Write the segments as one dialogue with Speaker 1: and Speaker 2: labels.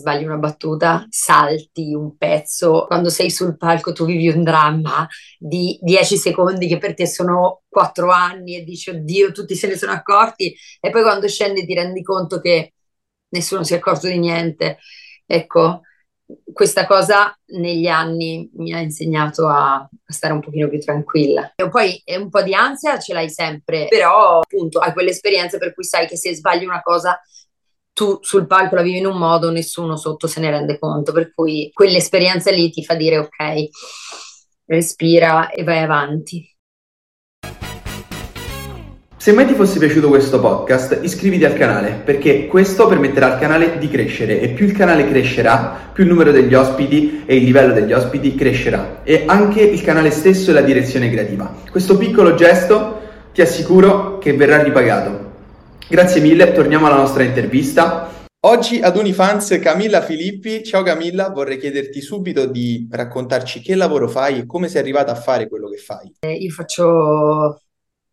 Speaker 1: sbagli una battuta, salti un pezzo, quando sei sul palco tu vivi un dramma di 10 secondi che per te sono 4 anni e dici oddio tutti se ne sono accorti e poi quando scendi ti rendi conto che nessuno si è accorto di niente. Ecco, questa cosa negli anni mi ha insegnato a, stare un pochino più tranquilla. E poi un po' di ansia ce l'hai sempre, però appunto hai quelle esperienze per cui sai che se sbagli una cosa tu sul palco la vivi in un modo, nessuno sotto se ne rende conto, per cui quell'esperienza lì ti fa dire ok, respira e vai avanti.
Speaker 2: Se mai ti fosse piaciuto questo podcast, iscriviti al canale, perché questo permetterà al canale di crescere e più il canale crescerà, più il numero degli ospiti e il livello degli ospiti crescerà e anche il canale stesso e la direzione creativa. Questo piccolo gesto ti assicuro che verrà ripagato. Grazie mille, torniamo alla nostra intervista. Oggi ad Unifans Camilla Filippi. Ciao Camilla, vorrei chiederti subito di raccontarci che lavoro fai e come sei arrivata a fare quello che fai.
Speaker 1: Eh, io faccio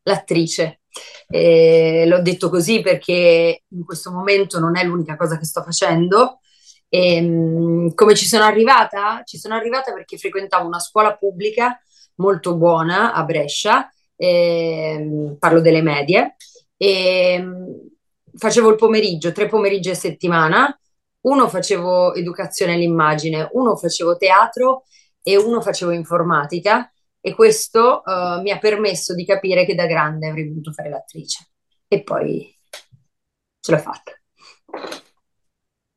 Speaker 1: l'attrice. Eh, l'ho detto così perché in questo momento non è l'unica cosa che sto facendo. E, ehm, come ci sono arrivata? Ci sono arrivata perché frequentavo una scuola pubblica molto buona a Brescia, eh, parlo delle medie, e mm, facevo il pomeriggio, tre pomeriggi a settimana, uno facevo educazione all'immagine, uno facevo teatro e uno facevo informatica e questo uh, mi ha permesso di capire che da grande avrei voluto fare l'attrice e poi ce l'ho fatta.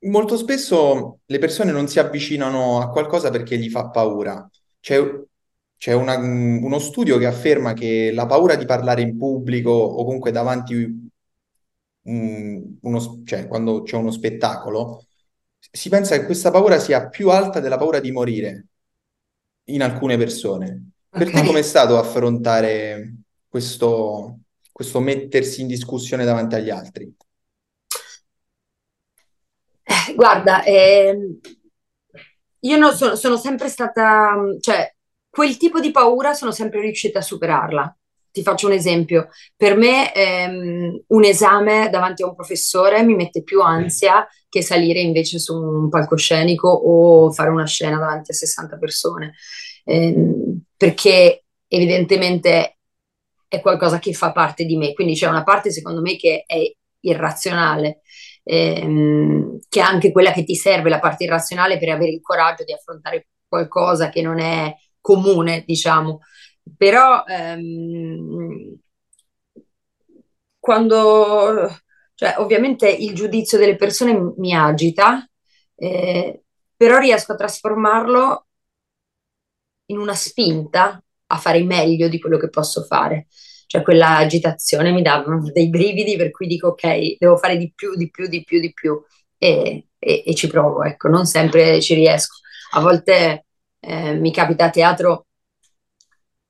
Speaker 2: Molto spesso le persone non si avvicinano a qualcosa perché gli fa paura. C'è c'è una- uno studio che afferma che la paura di parlare in pubblico o comunque davanti, mm, uno, cioè quando c'è uno spettacolo, si pensa che questa paura sia più alta della paura di morire in alcune persone. Per te com'è stato affrontare questo, questo mettersi in discussione davanti agli altri?
Speaker 1: Eh, guarda, ehm, io non sono, sono sempre stata, cioè, quel tipo di paura sono sempre riuscita a superarla. Ti faccio un esempio. Per me ehm, un esame davanti a un professore mi mette più ansia che salire invece su un palcoscenico o fare una scena davanti a 60 persone. Ehm, perché evidentemente è qualcosa che fa parte di me. Quindi c'è una parte, secondo me, che è irrazionale, ehm, che è anche quella che ti serve, la parte irrazionale, per avere il coraggio di affrontare qualcosa che non è comune, diciamo. Però ehm, quando, cioè, ovviamente il giudizio delle persone mi agita, eh, però riesco a trasformarlo in una spinta a fare meglio di quello che posso fare. Cioè quella agitazione mi dà dei brividi per cui dico ok, devo fare di più, di più, di più, di più e, e, e ci provo, ecco, non sempre ci riesco. A volte eh, mi capita a teatro,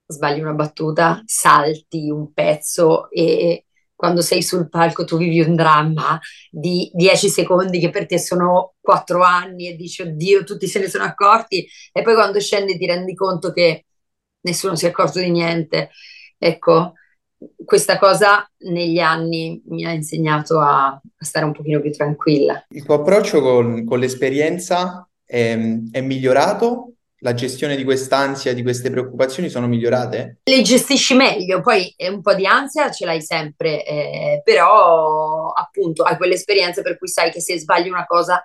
Speaker 1: sbagli una battuta, salti un pezzo e quando sei sul palco tu vivi un dramma di 10 secondi che per te sono 4 anni e dici oddio tutti se ne sono accorti e poi quando scendi ti rendi conto che nessuno si è accorto di niente. Ecco, questa cosa negli anni mi ha insegnato a, stare un pochino più tranquilla.
Speaker 2: Il tuo approccio con, con l'esperienza è, è migliorato la gestione di quest'ansia, di queste preoccupazioni sono migliorate?
Speaker 1: Le gestisci meglio, poi un po' di ansia ce l'hai sempre, eh, però appunto hai quelle esperienze per cui sai che se sbagli una cosa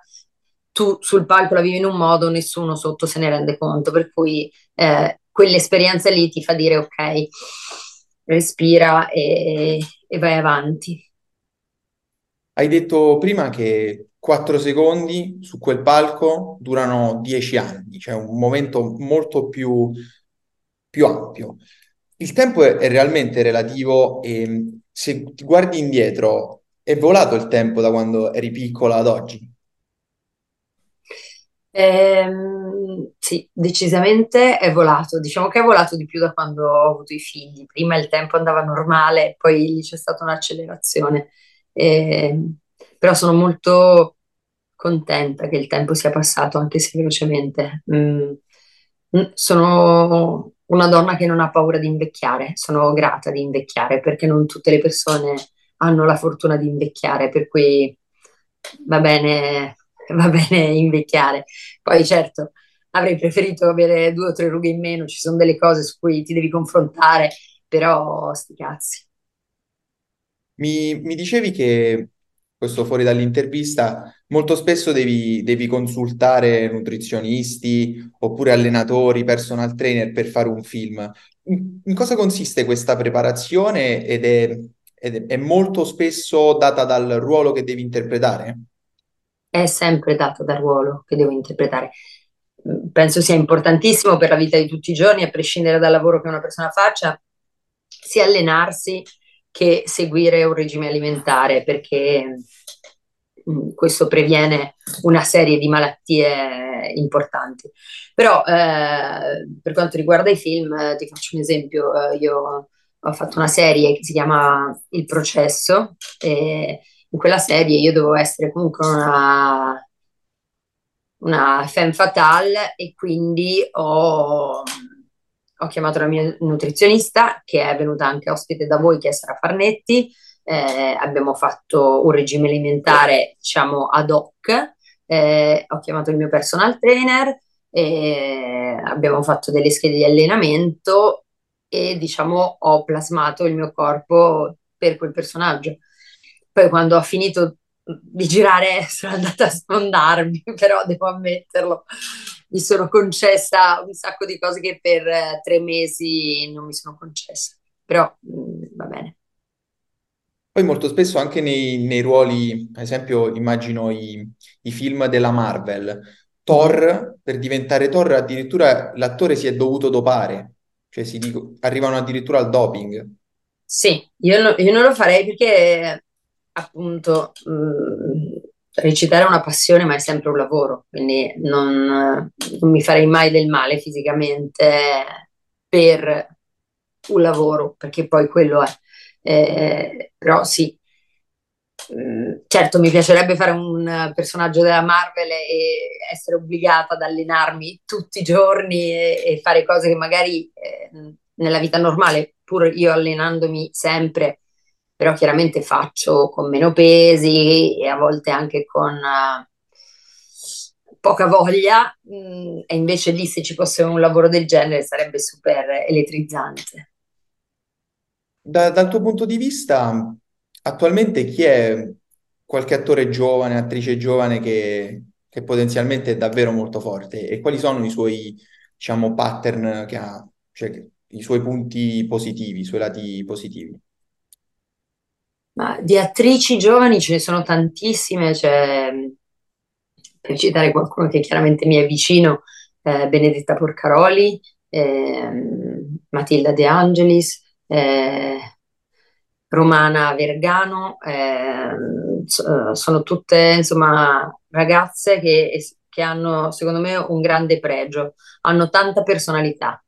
Speaker 1: tu sul palco la vivi in un modo, nessuno sotto se ne rende conto, per cui eh, quell'esperienza lì ti fa dire ok, respira e, e vai avanti.
Speaker 2: Hai detto prima che 4 secondi su quel palco durano 10 anni, cioè un momento molto più, più ampio. Il tempo è, è realmente relativo e se ti guardi indietro, è volato il tempo da quando eri piccola ad oggi?
Speaker 1: Ehm, sì, decisamente è volato. Diciamo che è volato di più da quando ho avuto i figli. Prima il tempo andava normale, poi c'è stata un'accelerazione. Ehm, però sono molto contenta che il tempo sia passato, anche se velocemente. Mm, mm, sono una donna che non ha paura di invecchiare, sono grata di invecchiare perché non tutte le persone hanno la fortuna di invecchiare, per cui va bene va bene invecchiare. Poi certo, avrei preferito avere due o tre rughe in meno, ci sono delle cose su cui ti devi confrontare, però sti cazzi.
Speaker 2: Mi, mi dicevi che, questo fuori dall'intervista, molto spesso devi, devi consultare nutrizionisti oppure allenatori, personal trainer per fare un film. In, in cosa consiste questa preparazione ed è, ed è, molto spesso data dal ruolo che devi interpretare?
Speaker 1: È sempre data dal ruolo che devo interpretare penso sia importantissimo per la vita di tutti i giorni, a prescindere dal lavoro che una persona faccia, sia allenarsi che seguire un regime alimentare, perché mm, questo previene una serie di malattie importanti. Però eh, per quanto riguarda i film, eh, ti faccio un esempio, eh, io ho fatto una serie che si chiama Il processo e in quella serie io dovevo essere comunque una una femme fatale e quindi ho, ho, chiamato la mia nutrizionista che è venuta anche ospite da voi, che è Sara Farnetti. Eh, abbiamo fatto un regime alimentare diciamo ad hoc. Eh, ho chiamato il mio personal trainer, eh, abbiamo fatto delle schede di allenamento e diciamo ho plasmato il mio corpo per quel personaggio. Poi quando ho finito di girare sono andata a sfondarmi, però devo ammetterlo, mi sono concessa un sacco di cose che per eh, tre mesi non mi sono concessa, però mh, mm, va bene.
Speaker 2: Poi molto spesso anche nei, nei ruoli, ad esempio immagino i, i, film della Marvel, Thor, per diventare Thor addirittura l'attore si è dovuto dopare, cioè si dico, arrivano addirittura al doping.
Speaker 1: Sì, io, no, io non lo farei perché appunto mh, recitare è una passione, ma è sempre un lavoro, quindi non, non mi farei mai del male fisicamente per un lavoro, perché poi quello è. Eh, però sì, mm, certo mi piacerebbe fare un personaggio della Marvel e essere obbligata ad allenarmi tutti i giorni e, e fare cose che magari eh, nella vita normale, pur io allenandomi sempre, però chiaramente faccio con meno pesi e a volte anche con uh, poca voglia mh, mm, e invece lì se ci fosse un lavoro del genere sarebbe super elettrizzante.
Speaker 2: Da, dal tuo punto di vista, attualmente chi è qualche attore giovane, attrice giovane che, che potenzialmente è davvero molto forte e quali sono i suoi, diciamo, pattern che ha, cioè i suoi punti positivi, i suoi lati positivi?
Speaker 1: Ma di attrici giovani ce ne sono tantissime, cioè, per citare qualcuno che chiaramente mi è vicino, eh, Benedetta Porcaroli, eh, Matilda De Angelis, eh, Romana Vergano, ehm, sono tutte insomma ragazze che, che hanno secondo me un grande pregio, hanno tanta personalità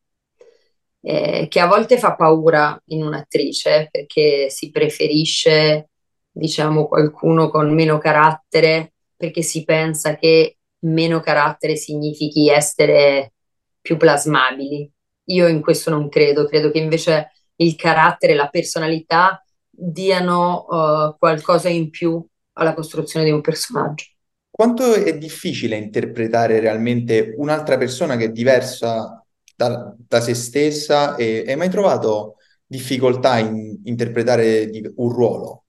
Speaker 1: eh, che a volte fa paura in un'attrice perché si preferisce, diciamo, qualcuno con meno carattere perché si pensa che meno carattere significhi essere più plasmabili. Io in questo non credo, credo che invece il carattere, la personalità diano uh, qualcosa in più alla costruzione di un personaggio.
Speaker 2: Quanto è difficile interpretare realmente un'altra persona che è diversa da, da se stessa e hai mai trovato difficoltà in interpretare un ruolo?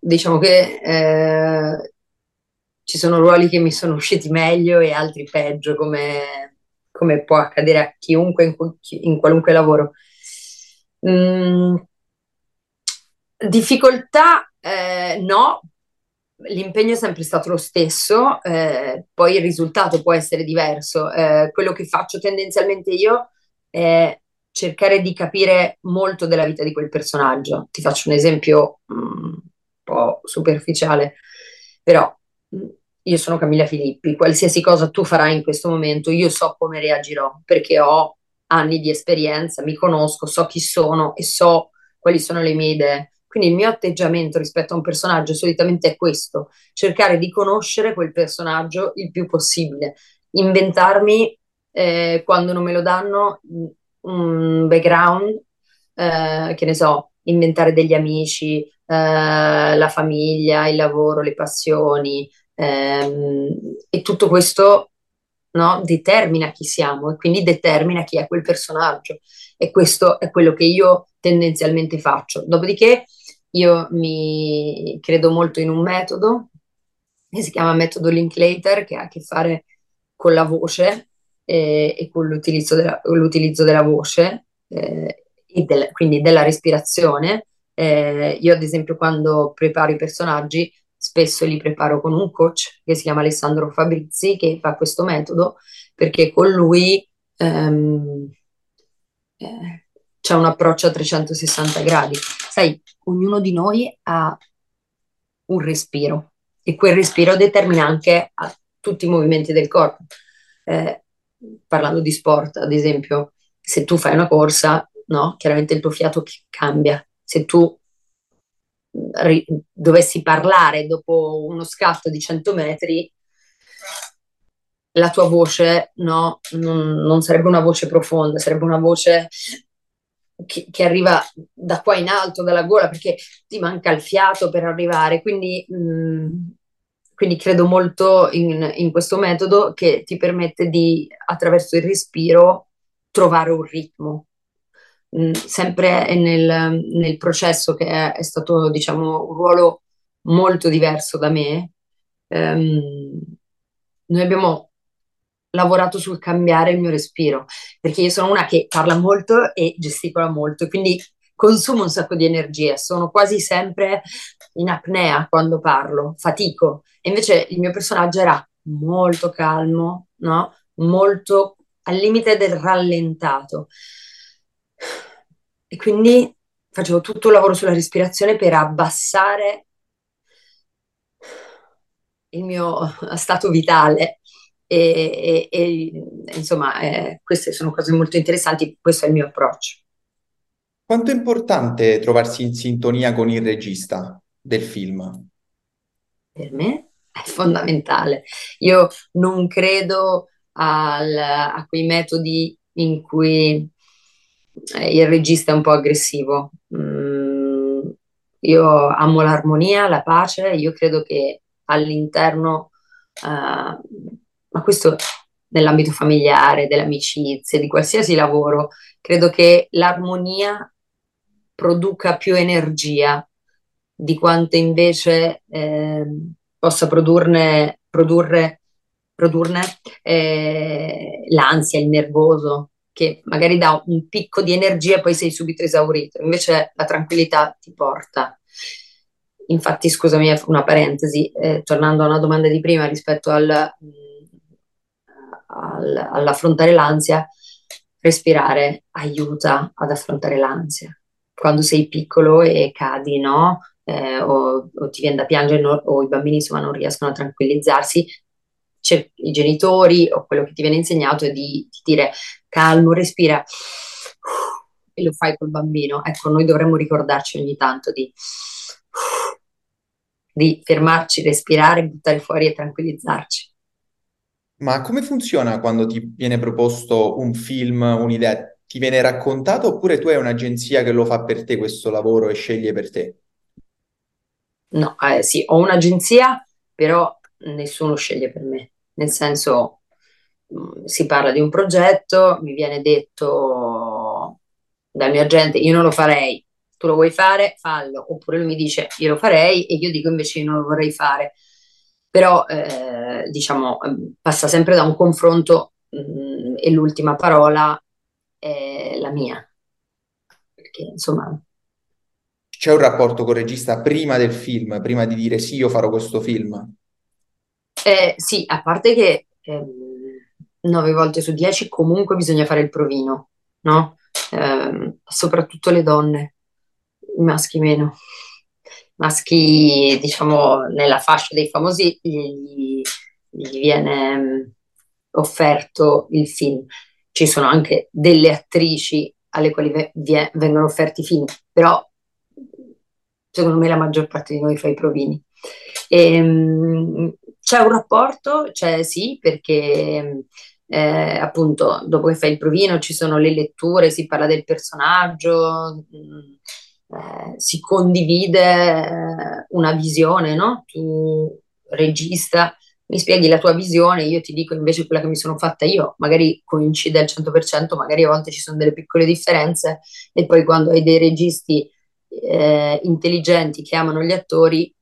Speaker 1: Diciamo che eh, ci sono ruoli che mi sono usciti meglio e altri peggio, come, come può accadere a chiunque in, in qualunque lavoro. Mm, difficoltà eh, no, l'impegno è sempre stato lo stesso, eh, poi il risultato può essere diverso. Eh, quello che faccio tendenzialmente io è cercare di capire molto della vita di quel personaggio. Ti faccio un esempio mh, mm, un po' superficiale, però mm, io sono Camilla Filippi, qualsiasi cosa tu farai in questo momento, io so come reagirò perché ho anni di esperienza, mi conosco, so chi sono e so quali sono le mie idee. Quindi il mio atteggiamento rispetto a un personaggio solitamente è questo, cercare di conoscere quel personaggio il più possibile, inventarmi eh, quando non me lo danno un background, eh, che ne so, inventare degli amici, eh, la famiglia, il lavoro, le passioni ehm, e tutto questo no, determina chi siamo e quindi determina chi è quel personaggio e questo è quello che io tendenzialmente faccio. Dopodiché io mi credo molto in un metodo che si chiama metodo Linklater che ha a che fare con la voce eh, e con l'utilizzo della, l'utilizzo della voce eh, e del, quindi della respirazione. Eh, io ad esempio quando preparo i personaggi spesso li preparo con un coach che si chiama Alessandro Fabrizi che fa questo metodo perché con lui ehm, eh, c'è un approccio a 360 gradi. Sai, ognuno di noi ha un respiro e quel respiro determina anche tutti i movimenti del corpo. Eh, parlando di sport, ad esempio, se tu fai una corsa, no, chiaramente il tuo fiato cambia. Se tu ri- dovessi parlare dopo uno scatto di 100 metri, la tua voce no, non, non sarebbe una voce profonda, sarebbe una voce che, che, arriva da qua in alto, dalla gola, perché ti manca il fiato per arrivare. Quindi, mh, mm, quindi credo molto in, in, questo metodo che ti permette di, attraverso il respiro, trovare un ritmo. Mm, sempre nel, nel, processo che è, è, stato, diciamo, un ruolo molto diverso da me. Um, noi abbiamo lavorato sul cambiare il mio respiro, perché io sono una che parla molto e gesticola molto, quindi consumo un sacco di energia, sono quasi sempre in apnea quando parlo, fatico. E invece il mio personaggio era molto calmo, no? Molto al limite del rallentato. E quindi facevo tutto il lavoro sulla respirazione per abbassare il mio stato vitale e, e, e insomma, eh, queste sono cose molto interessanti, questo è il mio approccio.
Speaker 2: Quanto è importante trovarsi in sintonia con il regista del film?
Speaker 1: Per me è fondamentale. Io non credo al, a quei metodi in cui eh, il regista è un po' aggressivo. Mm, io amo l'armonia, la pace, io credo che all'interno uh, ma questo nell'ambito familiare, delle amicizie, di qualsiasi lavoro, credo che l'armonia produca più energia di quanto invece eh, possa produrne, produrre, produrne eh, l'ansia, il nervoso, che magari dà un picco di energia e poi sei subito esaurito. Invece la tranquillità ti porta. Infatti, scusami, una parentesi, eh, tornando a una domanda di prima rispetto al al, all'affrontare l'ansia, respirare aiuta ad affrontare l'ansia. Quando sei piccolo e cadi, no? Eh, o, o, ti viene da piangere no? o i bambini insomma non riescono a tranquillizzarsi, c'è, i genitori o quello che ti viene insegnato è di, di dire calmo, respira e lo fai col bambino. Ecco, noi dovremmo ricordarci ogni tanto di, di fermarci, respirare, buttare fuori e tranquillizzarci.
Speaker 2: Ma come funziona quando ti viene proposto un film, un'idea? Ti viene raccontato oppure tu hai un'agenzia che lo fa per te questo lavoro e sceglie per te?
Speaker 1: No, eh, sì, ho un'agenzia, però nessuno sceglie per me. Nel senso, mh, mm, si parla di un progetto, mi viene detto dal mio agente, io non lo farei, tu lo vuoi fare, fallo. Oppure lui mi dice, io lo farei e io dico invece io non lo vorrei fare però eh, diciamo passa sempre da un confronto mh, mm, e l'ultima parola è la mia. Perché insomma...
Speaker 2: C'è un rapporto con il regista prima del film, prima di dire sì, io farò questo film?
Speaker 1: Eh, sì, a parte che eh, nove volte su dieci comunque bisogna fare il provino, no? Eh, soprattutto le donne, i maschi meno maschi, diciamo, nella fascia dei famosi, gli, gli viene offerto il film. Ci sono anche delle attrici alle quali v- vengono offerti film, però secondo me la maggior parte di noi fa i provini. E, ehm, c'è un rapporto, c'è sì, perché eh, appunto dopo che fai il provino ci sono le letture, si parla del personaggio, mh, eh, si condivide eh, una visione, no? Tu, regista, mi spieghi la tua visione, io ti dico invece quella che mi sono fatta io, magari coincide al 100%, magari a volte ci sono delle piccole differenze e poi quando hai dei registi eh, intelligenti che amano gli attori,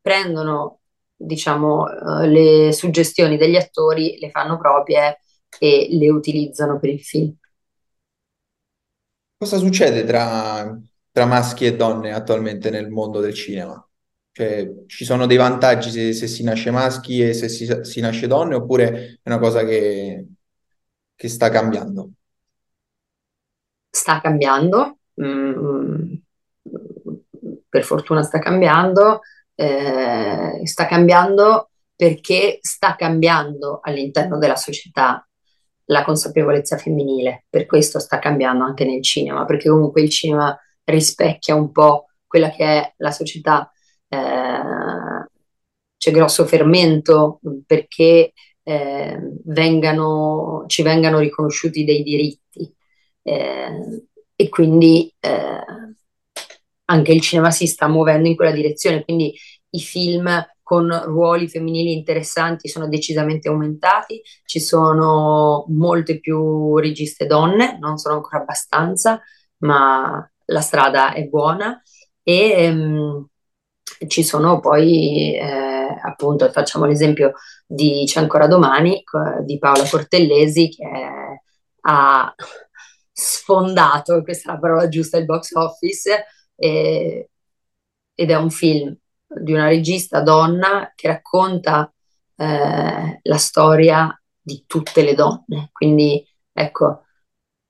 Speaker 1: prendono diciamo eh, le suggestioni degli attori, le fanno proprie e le utilizzano per il film.
Speaker 2: Cosa succede tra, tra maschi e donne attualmente nel mondo del cinema? Cioè, ci sono dei vantaggi se, se si nasce maschi e se si, si, nasce donne, oppure è una cosa che, che sta cambiando?
Speaker 1: Sta cambiando, mm, per fortuna sta cambiando, eh, sta cambiando perché sta cambiando all'interno della società la consapevolezza femminile, per questo sta cambiando anche nel cinema, perché comunque il cinema rispecchia un po' quella che è la società eh, c'è grosso fermento perché eh, vengano, ci vengano riconosciuti dei diritti eh, e quindi eh, anche il cinema si sta muovendo in quella direzione, quindi i film con ruoli femminili interessanti sono decisamente aumentati, ci sono molte più registe donne, non sono ancora abbastanza, ma la strada è buona e ehm, ci sono poi, eh, appunto, facciamo l'esempio di C'è ancora domani, di Paola Cortellesi, che ha sfondato, questa è la parola giusta, il box office, e, ed è un film di una regista donna che racconta eh, la storia di tutte le donne. Quindi, ecco,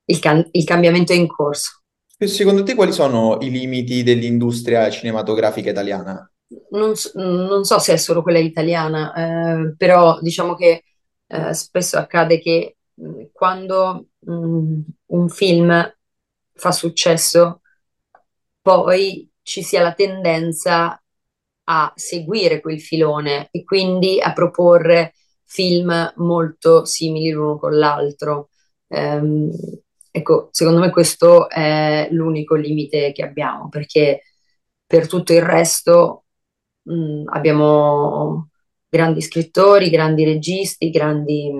Speaker 1: il, can- il cambiamento è in corso.
Speaker 2: Secondo te quali sono i limiti dell'industria cinematografica italiana?
Speaker 1: Non, non so se è solo quella italiana, eh, però diciamo che eh, spesso accade che mm, quando mh, mm, un film fa successo, poi ci sia la tendenza a seguire quel filone e quindi a proporre film molto simili l'uno con l'altro. Um, Ecco, secondo me questo è l'unico limite che abbiamo, perché per tutto il resto mh, abbiamo grandi scrittori, grandi registi, grandi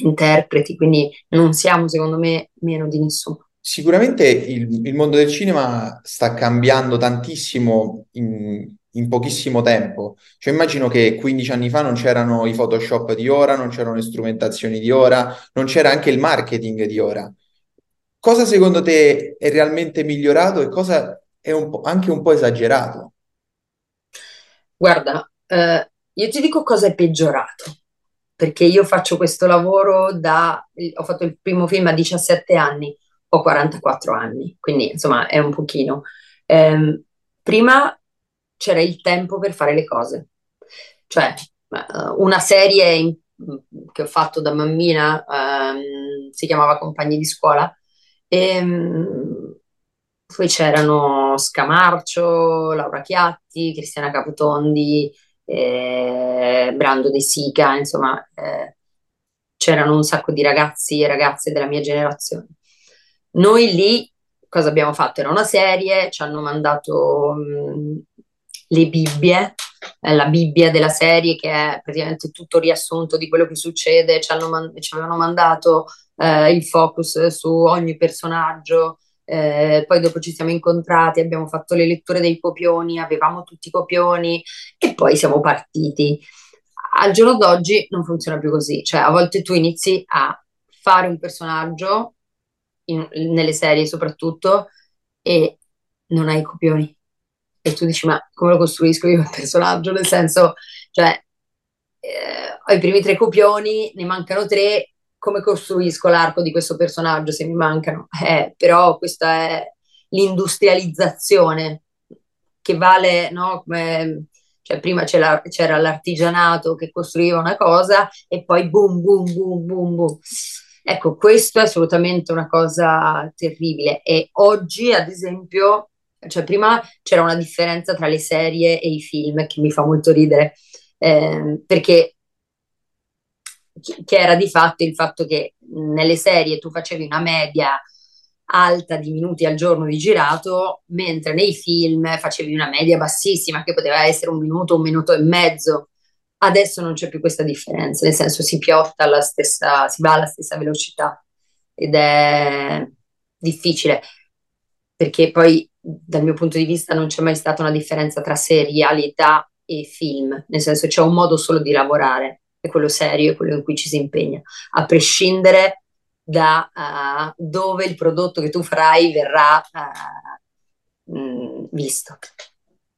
Speaker 1: interpreti, quindi non siamo, secondo me, meno di nessuno.
Speaker 2: Sicuramente il, il mondo del cinema sta cambiando tantissimo in, in pochissimo tempo. Cioè, immagino che 15 anni fa non c'erano i Photoshop di ora, non c'erano le strumentazioni di ora, non c'era anche il marketing di ora. Cosa secondo te è realmente migliorato e cosa è un anche un po' esagerato?
Speaker 1: Guarda, eh, io ti dico cosa è peggiorato, perché io faccio questo lavoro da... ho fatto il primo film a 17 anni, ho 44 anni, quindi insomma è un pochino. Eh, prima c'era il tempo per fare le cose, cioè una serie in, che ho fatto da bambina ehm, si chiamava Compagni di scuola e, ehm, poi c'erano Scamarcio, Laura Chiatti, Cristiana Caputondi, eh, Brando De Sica, insomma, eh, c'erano un sacco di ragazzi e ragazze della mia generazione. Noi lì cosa abbiamo fatto? Era una serie, ci hanno mandato mh, mm, le Bibbie, eh, la Bibbia della serie che è praticamente tutto riassunto di quello che succede, ci, man- ci avevano mandato eh, il focus su ogni personaggio. Eh, poi dopo ci siamo incontrati, abbiamo fatto le letture dei copioni, avevamo tutti i copioni e poi siamo partiti. Al giorno d'oggi non funziona più così, cioè a volte tu inizi a fare un personaggio, in, nelle serie soprattutto, e non hai i copioni. E tu dici, ma come lo costruisco io il personaggio? Nel senso, cioè, eh, ho i primi tre copioni, ne mancano tre, come costruisco l'arco di questo personaggio se mi mancano? Eh, però questa è l'industrializzazione che vale, no? Come, cioè prima c'era, c'era l'artigianato che costruiva una cosa e poi boom, boom, boom, boom, boom. Ecco, questo è assolutamente una cosa terribile e oggi, ad esempio, cioè prima c'era una differenza tra le serie e i film che mi fa molto ridere, eh, perché che era di fatto il fatto che nelle serie tu facevi una media alta di minuti al giorno di girato, mentre nei film facevi una media bassissima che poteva essere un minuto, un minuto e mezzo. Adesso non c'è più questa differenza, nel senso si piotta alla stessa, si va alla stessa velocità ed è difficile perché poi dal mio punto di vista non c'è mai stata una differenza tra serialità e film, nel senso c'è un modo solo di lavorare, è quello serio, è quello in cui ci si impegna, a prescindere da uh, dove il prodotto che tu farai verrà uh, mh, visto.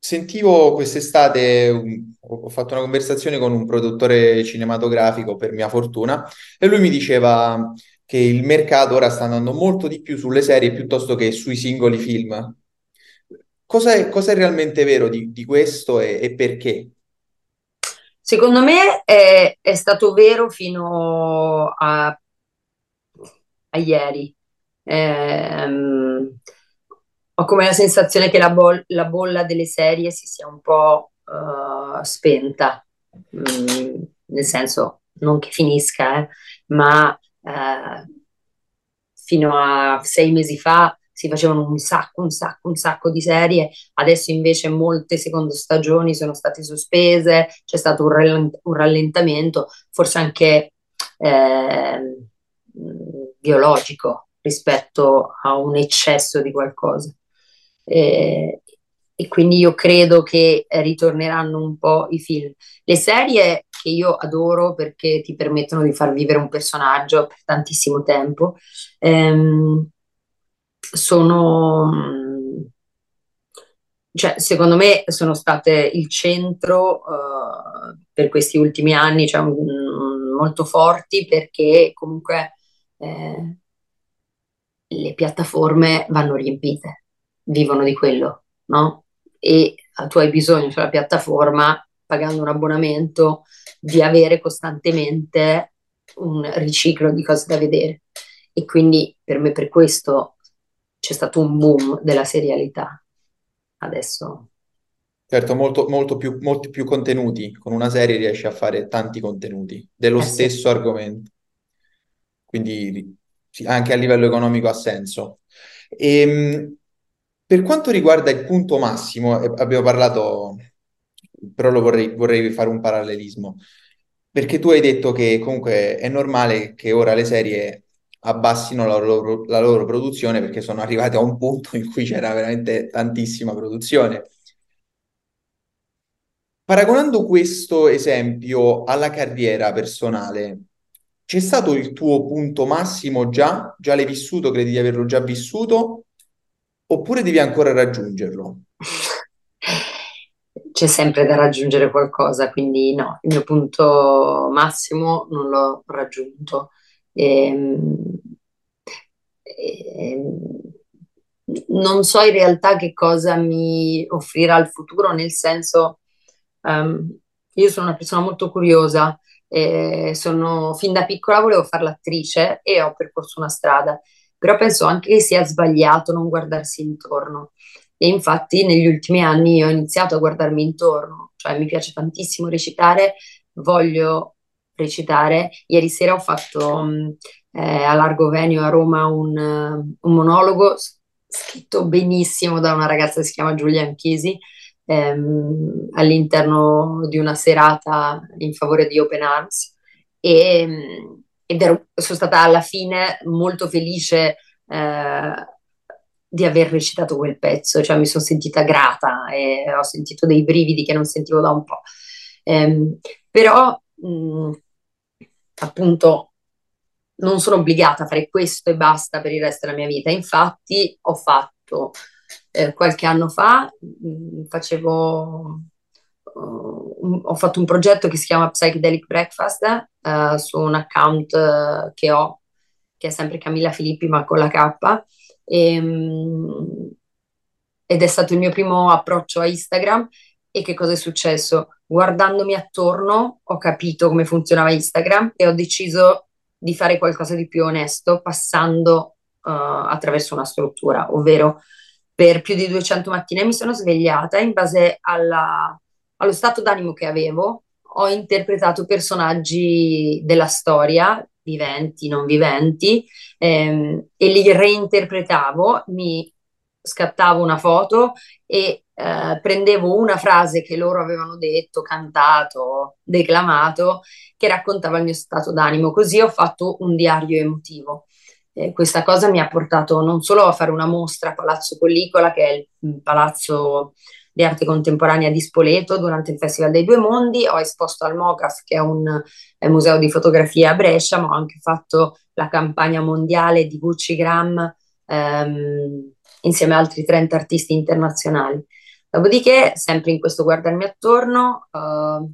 Speaker 2: Sentivo quest'estate, ho fatto una conversazione con un produttore cinematografico per mia fortuna e lui mi diceva che il mercato ora sta andando molto di più sulle serie piuttosto che sui singoli film. Cosa è realmente vero di, di questo e, e, perché?
Speaker 1: Secondo me è, è stato vero fino a, a ieri. Eh, ho come la sensazione che la, bol- la, bolla delle serie si sia un po' uh, spenta, mm, nel senso non che finisca, eh, ma eh, fino a sei mesi fa si facevano un sacco, un sacco, un sacco di serie, adesso invece molte seconde stagioni sono state sospese, c'è stato un, rallent- un rallentamento, forse anche eh, biologico rispetto a un eccesso di qualcosa. Eh, e quindi io credo che ritorneranno un po' i film. Le serie che io adoro perché ti permettono di far vivere un personaggio per tantissimo tempo. Ehm, sono, cioè, secondo me, sono state il centro uh, per questi ultimi anni, cioè, m- molto forti perché comunque eh, le piattaforme vanno riempite, vivono di quello, no? E tu hai bisogno sulla piattaforma pagando un abbonamento, di avere costantemente un riciclo di cose da vedere. E quindi per me per questo c'è stato un boom della serialità. Adesso
Speaker 2: Certo, molto, molto più, molti più contenuti. Con una serie riesci a fare tanti contenuti dello
Speaker 1: eh
Speaker 2: stesso
Speaker 1: sì.
Speaker 2: argomento. Quindi sì, anche a livello economico ha senso. E, per quanto riguarda il punto massimo, abbiamo parlato però lo vorrei, vorrei fare un parallelismo, perché tu hai detto che comunque è normale che ora le serie abbassino la loro, la loro produzione perché sono arrivate a un punto in cui c'era veramente tantissima produzione. Paragonando questo esempio alla carriera personale, c'è stato il tuo punto massimo già? Già l'hai vissuto? Credi di averlo già vissuto? Oppure devi ancora raggiungerlo?
Speaker 1: c'è sempre da raggiungere qualcosa, quindi no, il mio punto massimo non l'ho raggiunto. Ehm, ehm, non so in realtà che cosa mi offrirà il futuro, nel senso, um, io sono una persona molto curiosa, eh, sono, fin da piccola volevo fare l'attrice e ho percorso una strada, però penso anche che sia sbagliato non guardarsi intorno. E infatti negli ultimi anni ho iniziato a guardarmi intorno, cioè mi piace tantissimo recitare, voglio recitare. Ieri sera ho fatto mm, eh, a Largo Venio a Roma un, uh, un, monologo scritto benissimo da una ragazza che si chiama Giulia Anchisi ehm, all'interno di una serata in favore di Open Arms e, mm, ed ero, sono stata alla fine molto felice eh, di aver recitato quel pezzo, cioè mi sono sentita grata e ho sentito dei brividi che non sentivo da un po'. Eh, però, mh, appunto, non sono obbligata a fare questo e basta per il resto della mia vita. Infatti, ho fatto eh, qualche anno fa, mh, facevo. Uh, ho fatto un progetto che si chiama Psychedelic Breakfast uh, su un account uh, che ho, che è sempre Camilla Filippi, ma con la K, e, ehm, ed è stato il mio primo approccio a Instagram. E che cosa è successo? Guardandomi attorno ho capito come funzionava Instagram e ho deciso di fare qualcosa di più onesto passando uh, attraverso una struttura, ovvero per più di 200 mattine mi sono svegliata in base alla, allo stato d'animo che avevo, ho interpretato personaggi della storia viventi, non viventi, ehm, e li reinterpretavo, mi scattavo una foto e eh, prendevo una frase che loro avevano detto, cantato, declamato, che raccontava il mio stato d'animo. Così ho fatto un diario emotivo. Eh, questa cosa mi ha portato non solo a fare una mostra a Palazzo Collicola, che è il palazzo di arte contemporanea di Spoleto durante il Festival dei Due Mondi, ho esposto al MOCAF, che è un è museo di fotografia a Brescia, ma ho anche fatto la campagna mondiale di Gucci Gram ehm, insieme a altri 30 artisti internazionali. Dopodiché, sempre in questo guardarmi attorno, uh,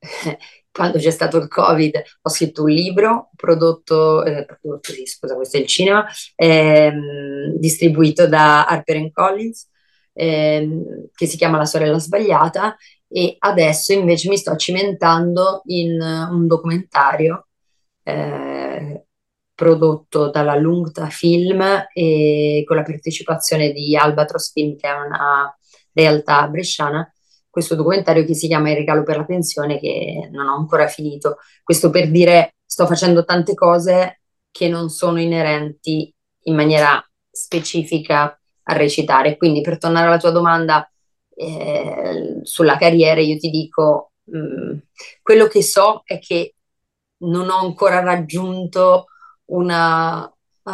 Speaker 1: quando c'è stato il Covid, ho scritto un libro prodotto, eh, prodotto sì, scusa, questo è il cinema, ehm, distribuito da Harper Collins, ehm, che si chiama La sorella sbagliata, e adesso invece mi sto cimentando in un documentario eh, prodotto dalla Lungta Film e con la partecipazione di Albatros Film, che è una realtà bresciana, questo documentario che si chiama Il regalo per la pensione, che non ho ancora finito. Questo per dire, sto facendo tante cose che non sono inerenti in maniera specifica a recitare. Quindi per tornare alla tua domanda eh, sulla carriera, io ti dico, mh, mm, quello che so è che non ho ancora raggiunto una, uh,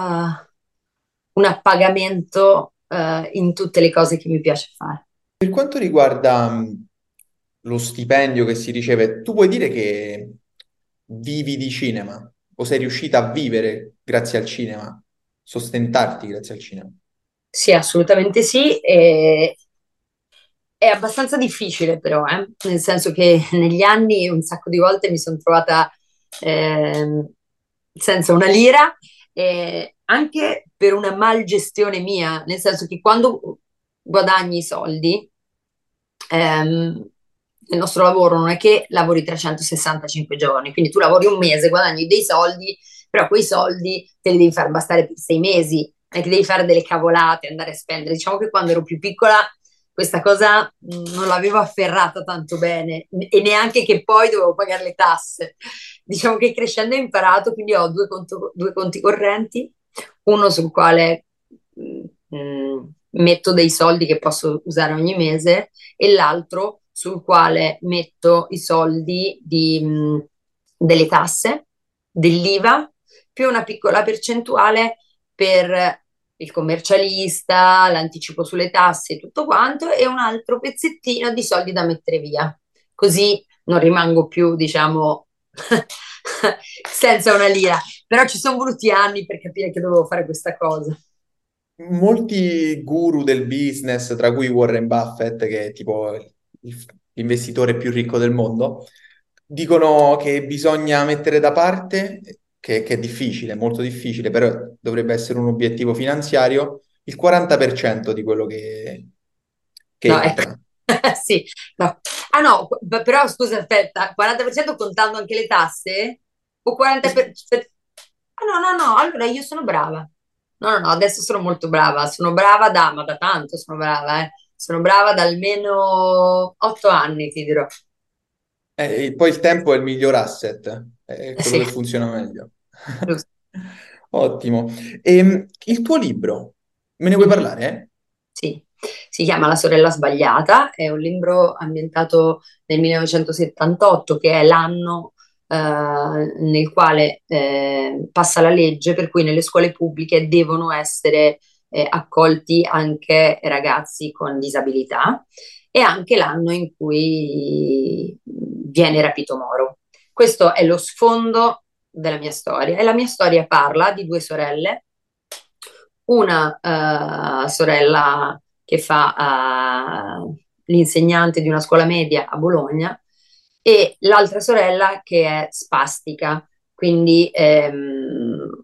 Speaker 1: un appagamento uh, in tutte le cose che mi piace fare.
Speaker 2: Per quanto riguarda mm, lo stipendio che si riceve, tu puoi dire che vivi di cinema o sei riuscita a vivere grazie al cinema, sostentarti grazie al cinema?
Speaker 1: Sì, assolutamente sì. E... È abbastanza difficile però, eh? nel senso che negli anni un sacco di volte mi sono trovata eh, senza una lira, eh, anche per una mal gestione mia, nel senso che quando guadagni i soldi, ehm, nel nostro lavoro non è che lavori 365 giorni, quindi tu lavori un mese, guadagni dei soldi, però quei soldi te li devi far bastare per sei mesi, non è che devi fare delle cavolate, andare a spendere. Diciamo che quando ero più piccola questa cosa mm, non l'avevo afferrata tanto bene e neanche che poi dovevo pagare le tasse. Diciamo che crescendo ho imparato, quindi ho due, conto, due conti correnti, uno sul quale mh, mm, metto dei soldi che posso usare ogni mese e l'altro sul quale metto i soldi di, mh, delle tasse, dell'IVA, più una piccola percentuale per il commercialista, l'anticipo sulle tasse tutto quanto, e un altro pezzettino di soldi da mettere via. Così non rimango più, diciamo, senza una lira. Però ci sono voluti anni per capire che dovevo fare questa cosa
Speaker 2: molti guru del business, tra cui Warren Buffett, che è tipo l'investitore più ricco del mondo, dicono che bisogna mettere da parte, che, che è difficile, molto difficile, però dovrebbe essere un obiettivo finanziario, il 40% di quello che, che
Speaker 1: no, ecco. sì, no. Ah no, però scusa, aspetta, 40% contando anche le tasse? O 40%? Per... Ah no, no, no, allora io sono brava. No, no, no, adesso sono molto brava, sono brava da, ma da tanto sono brava, eh. Sono brava da almeno otto anni, ti dirò.
Speaker 2: Eh, poi il tempo è il miglior asset, è quello sì. che funziona meglio. Ottimo. E, ehm, il tuo libro, me ne vuoi mm-hmm. parlare?
Speaker 1: Sì, si chiama La sorella sbagliata, è un libro ambientato nel 1978, che è l'anno eh, nel quale eh, passa la legge per cui nelle scuole pubbliche devono essere eh, accolti anche ragazzi con disabilità e anche l'anno in cui viene rapito Moro. Questo è lo sfondo della mia storia e la mia storia parla di due sorelle, una uh, sorella che fa uh, l'insegnante di una scuola media a Bologna e l'altra sorella che è spastica, quindi ehm,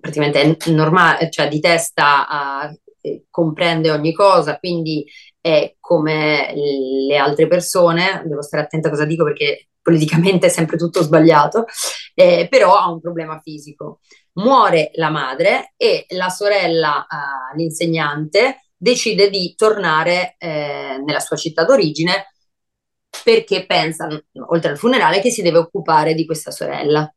Speaker 1: praticamente è normale, cioè di testa uh, comprende ogni cosa, quindi è come le altre persone, devo stare attenta a cosa dico perché politicamente è sempre tutto sbagliato, eh, però ha un problema fisico. Muore la madre e la sorella, uh, l'insegnante, decide di tornare eh, nella sua città d'origine perché pensa, oltre al funerale, che si deve occupare di questa sorella.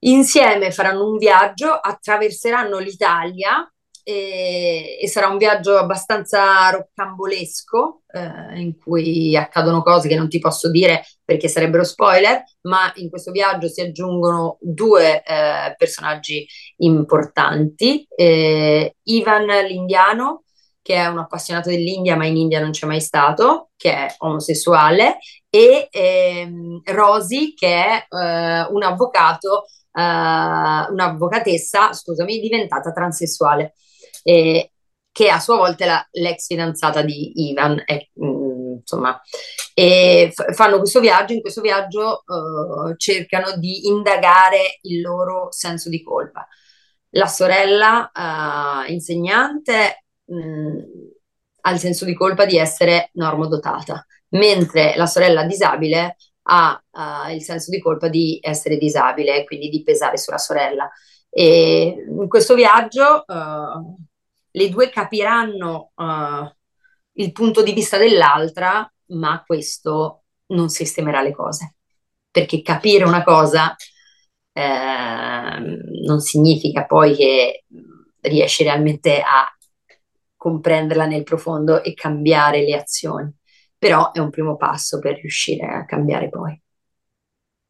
Speaker 1: Insieme faranno un viaggio, attraverseranno l'Italia e, e sarà un viaggio abbastanza roccambolesco eh, in cui accadono cose che non ti posso dire perché sarebbero spoiler, ma in questo viaggio si aggiungono due eh, personaggi importanti, eh, Ivan l'indiano che è un appassionato dell'India ma in India non c'è mai stato, che è omosessuale, e ehm, Rosy che è eh, un avvocato, eh, un'avvocatessa, scusami, diventata transessuale eh, che a sua volta è la, l'ex fidanzata di Ivan. Mh, mm, insomma, e f- fanno questo viaggio, in questo viaggio uh, cercano di indagare il loro senso di colpa. La sorella uh, insegnante mh, ha il senso di colpa di essere normodotata, mentre la sorella disabile ha uh, il senso di colpa di essere disabile quindi di pesare sulla sorella. E in questo viaggio uh, le due capiranno uh, il punto di vista dell'altra, ma questo non sistemerà le cose. Perché capire una cosa eh, non significa poi che riesci realmente a comprenderla nel profondo e cambiare le azioni. Però è un primo passo per riuscire a cambiare poi.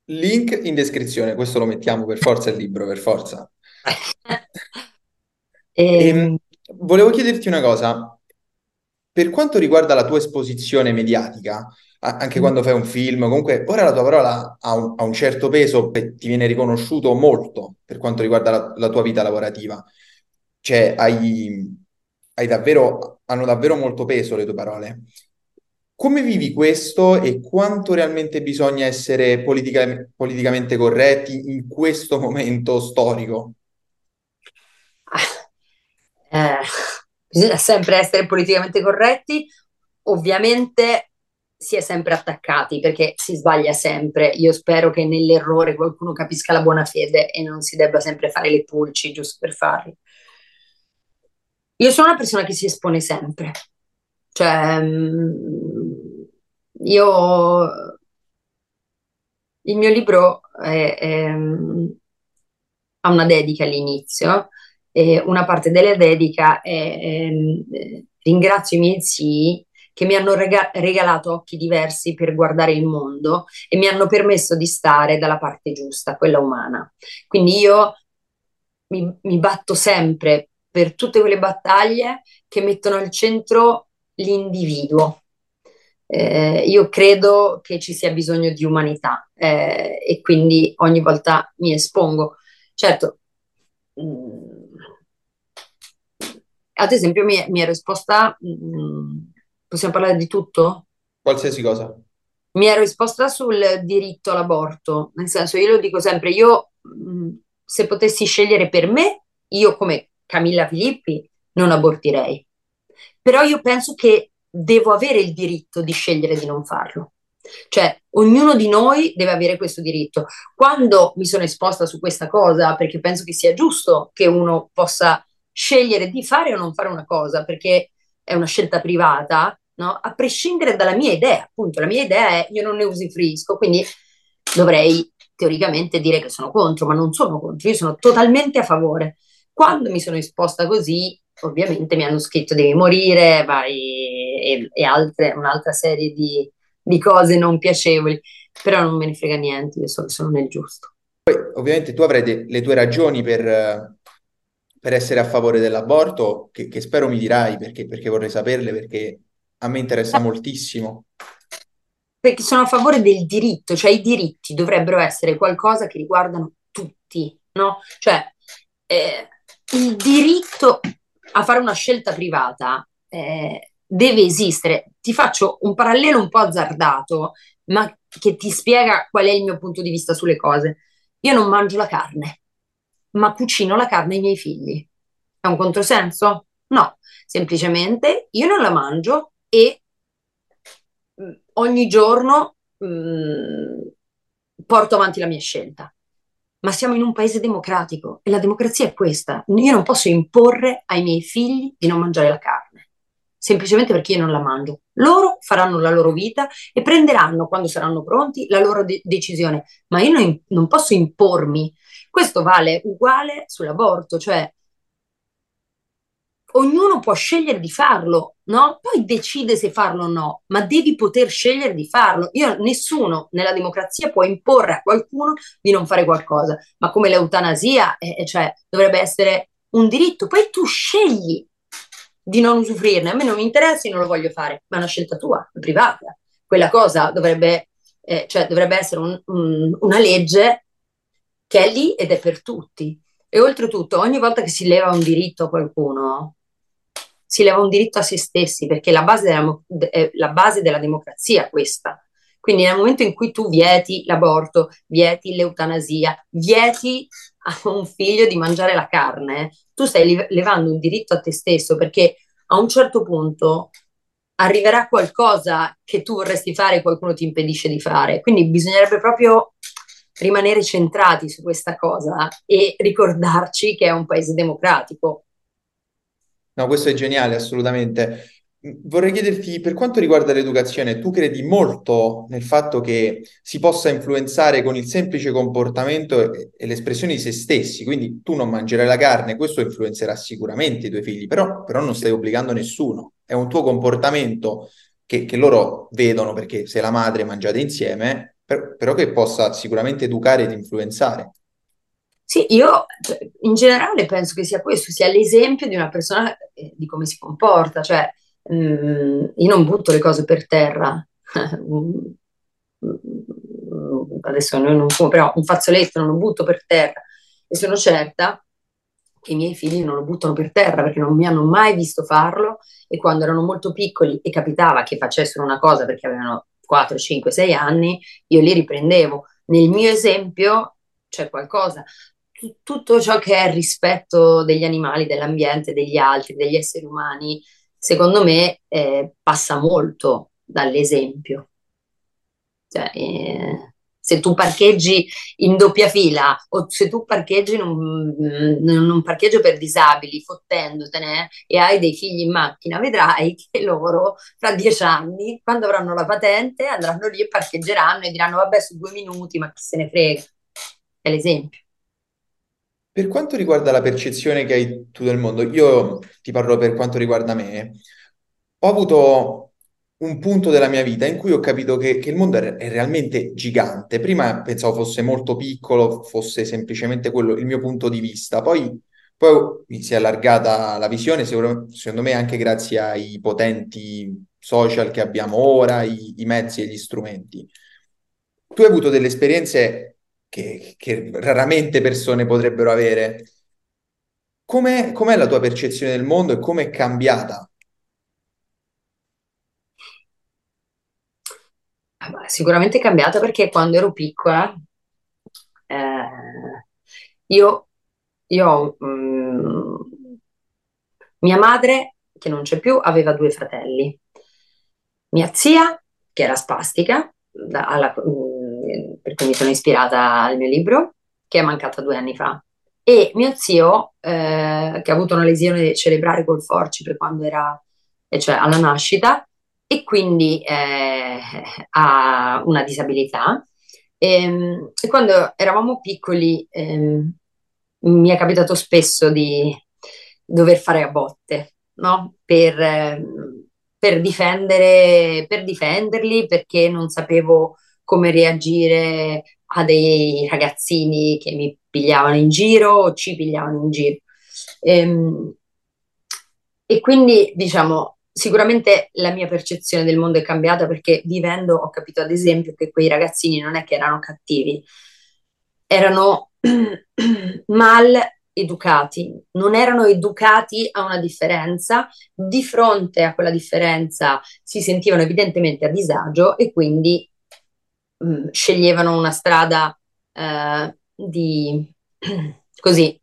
Speaker 2: Link in descrizione, questo lo mettiamo per forza il libro, per forza. e, ehm, volevo chiederti una cosa. Per quanto riguarda la tua esposizione mediatica, anche mm. quando fai un film, comunque ora la tua parola ha un, ha un certo peso e ti viene riconosciuto molto per quanto riguarda la, la tua vita lavorativa. Cioè, hai davvero, hanno davvero molto peso le tue parole. Come vivi questo e quanto realmente bisogna essere politica- politicamente corretti in questo momento storico?
Speaker 1: eh, bisogna sempre essere politicamente corretti, ovviamente si è sempre attaccati perché si sbaglia sempre. Io spero che nell'errore qualcuno capisca la buona fede e non si debba sempre fare le pulci giusto per farli. Io sono una persona che si espone sempre, cioè mm, io il mio libro è, è, ha una dedica all'inizio eh, una parte della dedica è ringrazio i miei zii che mi hanno rega- regalato occhi diversi per guardare il mondo e mi hanno permesso di stare dalla parte giusta, quella umana. Quindi io mi, mi batto sempre per tutte quelle battaglie che mettono al centro l'individuo. Eh, io credo che ci sia bisogno di umanità eh, e quindi ogni volta mi espongo. Certo, mh, mm, ad esempio, mi, mi ero esposta, mh, mm, possiamo parlare di tutto?
Speaker 2: Qualsiasi cosa.
Speaker 1: Mi ero esposta sul diritto all'aborto, nel senso, io lo dico sempre, io mh, mm, se potessi scegliere per me, io come Camilla Filippi non abortirei. Però io penso che devo avere il diritto di scegliere di non farlo. Cioè, ognuno di noi deve avere questo diritto. Quando mi sono esposta su questa cosa, perché penso che sia giusto che uno possa scegliere di fare o non fare una cosa, perché è una scelta privata, no? a prescindere dalla mia idea. Appunto, la mia idea è io non ne usufruisco, quindi dovrei teoricamente dire che sono contro, ma non sono contro, io sono totalmente a favore. Quando mi sono esposta così, ovviamente mi hanno scritto devi morire, vai, e, e altre, un'altra serie di, di, cose non piacevoli, però non me ne frega niente, io so che sono nel giusto.
Speaker 2: Poi ovviamente tu avrai de- le tue ragioni per, per essere a favore dell'aborto, che, che spero mi dirai perché, perché vorrei saperle, perché a me interessa moltissimo.
Speaker 1: Perché sono a favore del diritto, cioè i diritti dovrebbero essere qualcosa che riguardano tutti, no? Cioè eh, il diritto a fare una scelta privata eh, deve esistere. Ti faccio un parallelo un po' azzardato, ma che ti spiega qual è il mio punto di vista sulle cose. Io non mangio la carne ma cucino la carne ai miei figli. È un controsenso? No, semplicemente io non la mangio e mm, ogni giorno mh, mm, porto avanti la mia scelta. Ma siamo in un paese democratico e la democrazia è questa. Io non posso imporre ai miei figli di non mangiare la carne, semplicemente perché io non la mangio. Loro faranno la loro vita e prenderanno, quando saranno pronti, la loro de- decisione. Ma io non, non posso impormi Questo vale uguale sull'aborto, cioè ognuno può scegliere di farlo, no? Poi decide se farlo o no, ma devi poter scegliere di farlo. Io, nessuno nella democrazia può imporre a qualcuno di non fare qualcosa, ma come l'eutanasia, eh, cioè, dovrebbe essere un diritto, poi tu scegli di non usufruirne, a me non mi interessa, io non lo voglio fare, ma è una scelta tua, privata. Quella cosa dovrebbe, eh, cioè, dovrebbe essere un, un, una legge che è lì ed è per tutti. E oltretutto, ogni volta che si leva un diritto a qualcuno, si leva un diritto a se stessi, perché la base della, è la base della democrazia questa. Quindi nel momento in cui tu vieti l'aborto, vieti l'eutanasia, vieti a un figlio di mangiare la carne, tu stai levando un diritto a te stesso perché a un certo punto arriverà qualcosa che tu vorresti fare e qualcuno ti impedisce di fare. Quindi bisognerebbe proprio rimanere centrati su questa cosa e ricordarci che è un paese democratico.
Speaker 2: No, questo è geniale, assolutamente. Vorrei chiederti, per quanto riguarda l'educazione, tu credi molto nel fatto che si possa influenzare con il semplice comportamento e, l'espressione di se stessi, quindi tu non mangerai la carne, questo influenzerà sicuramente i tuoi figli, però, però non stai obbligando nessuno, è un tuo comportamento che, che loro vedono perché sei la madre mangiate insieme, per, però che possa sicuramente educare ed influenzare.
Speaker 1: Sì, io cioè, in generale penso che sia questo, sia l'esempio di una persona eh, di come si comporta, cioè mh, mm, io non butto le cose per terra. Adesso noi non fumo, però un fazzoletto non lo butto per terra e sono certa che i miei figli non lo buttano per terra perché non mi hanno mai visto farlo e quando erano molto piccoli e capitava che facessero una cosa perché avevano 4, 5, 6 anni, io li riprendevo. Nel mio esempio c'è qualcosa tutto ciò che è rispetto degli animali, dell'ambiente, degli altri, degli esseri umani, secondo me eh, passa molto dall'esempio. Cioè, eh, se tu parcheggi in doppia fila o se tu parcheggi in un, in un parcheggio per disabili, fottendotene e hai dei figli in macchina, vedrai che loro fra dieci anni, quando avranno la patente, andranno lì e parcheggeranno e diranno vabbè su due minuti, ma chi se ne frega. È l'esempio.
Speaker 2: Per quanto riguarda la percezione che hai tu del mondo, io ti parlo per quanto riguarda me, ho avuto un punto della mia vita in cui ho capito che, che il mondo è, realmente gigante. Prima pensavo fosse molto piccolo, fosse semplicemente quello il mio punto di vista, poi, poi mi si è allargata la visione, secondo me anche grazie ai potenti social che abbiamo ora, i, i mezzi e gli strumenti. Tu hai avuto delle esperienze che, che raramente persone potrebbero avere. Com'è, com'è la tua percezione del mondo e come è cambiata?
Speaker 1: Sicuramente è cambiata perché quando ero piccola eh, io, io mm, mia madre, che non c'è più, aveva due fratelli. Mia zia, che era spastica, alla, per cui mi sono ispirata al mio libro, che è mancata due anni fa. E mio zio, eh, che ha avuto una lesione cerebrale col forcipe quando era, cioè alla nascita, e quindi eh, ha una disabilità. E, ehm, e, quando eravamo piccoli eh, mi è capitato spesso di dover fare a botte, no? Per, ehm, per, difendere, per difenderli, perché non sapevo come reagire a dei ragazzini che mi pigliavano in giro o ci pigliavano in giro. Ehm, e quindi, diciamo, sicuramente la mia percezione del mondo è cambiata perché vivendo ho capito, ad esempio, che quei ragazzini non è che erano cattivi, erano mal educati, non erano educati a una differenza, di fronte a quella differenza si sentivano evidentemente a disagio e quindi mm, sceglievano una strada eh, di così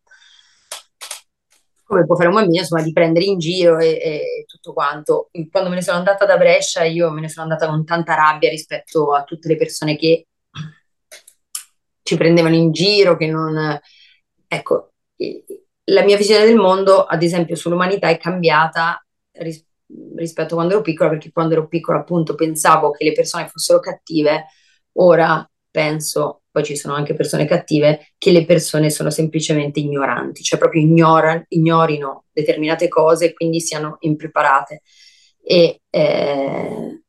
Speaker 1: come può fare un bambino, insomma, di prendere in giro e, e, tutto quanto. Quando me ne sono andata da Brescia, io me ne sono andata con tanta rabbia rispetto a tutte le persone che ci prendevano in giro, che non... Ecco, la mia visione del mondo, ad esempio, sull'umanità è cambiata ris- rispetto a quando ero piccola, perché quando ero piccola appunto pensavo che le persone fossero cattive Ora penso, poi ci sono anche persone cattive, che le persone sono semplicemente ignoranti, cioè proprio ignorano, ignorino determinate cose e quindi siano impreparate. E eh,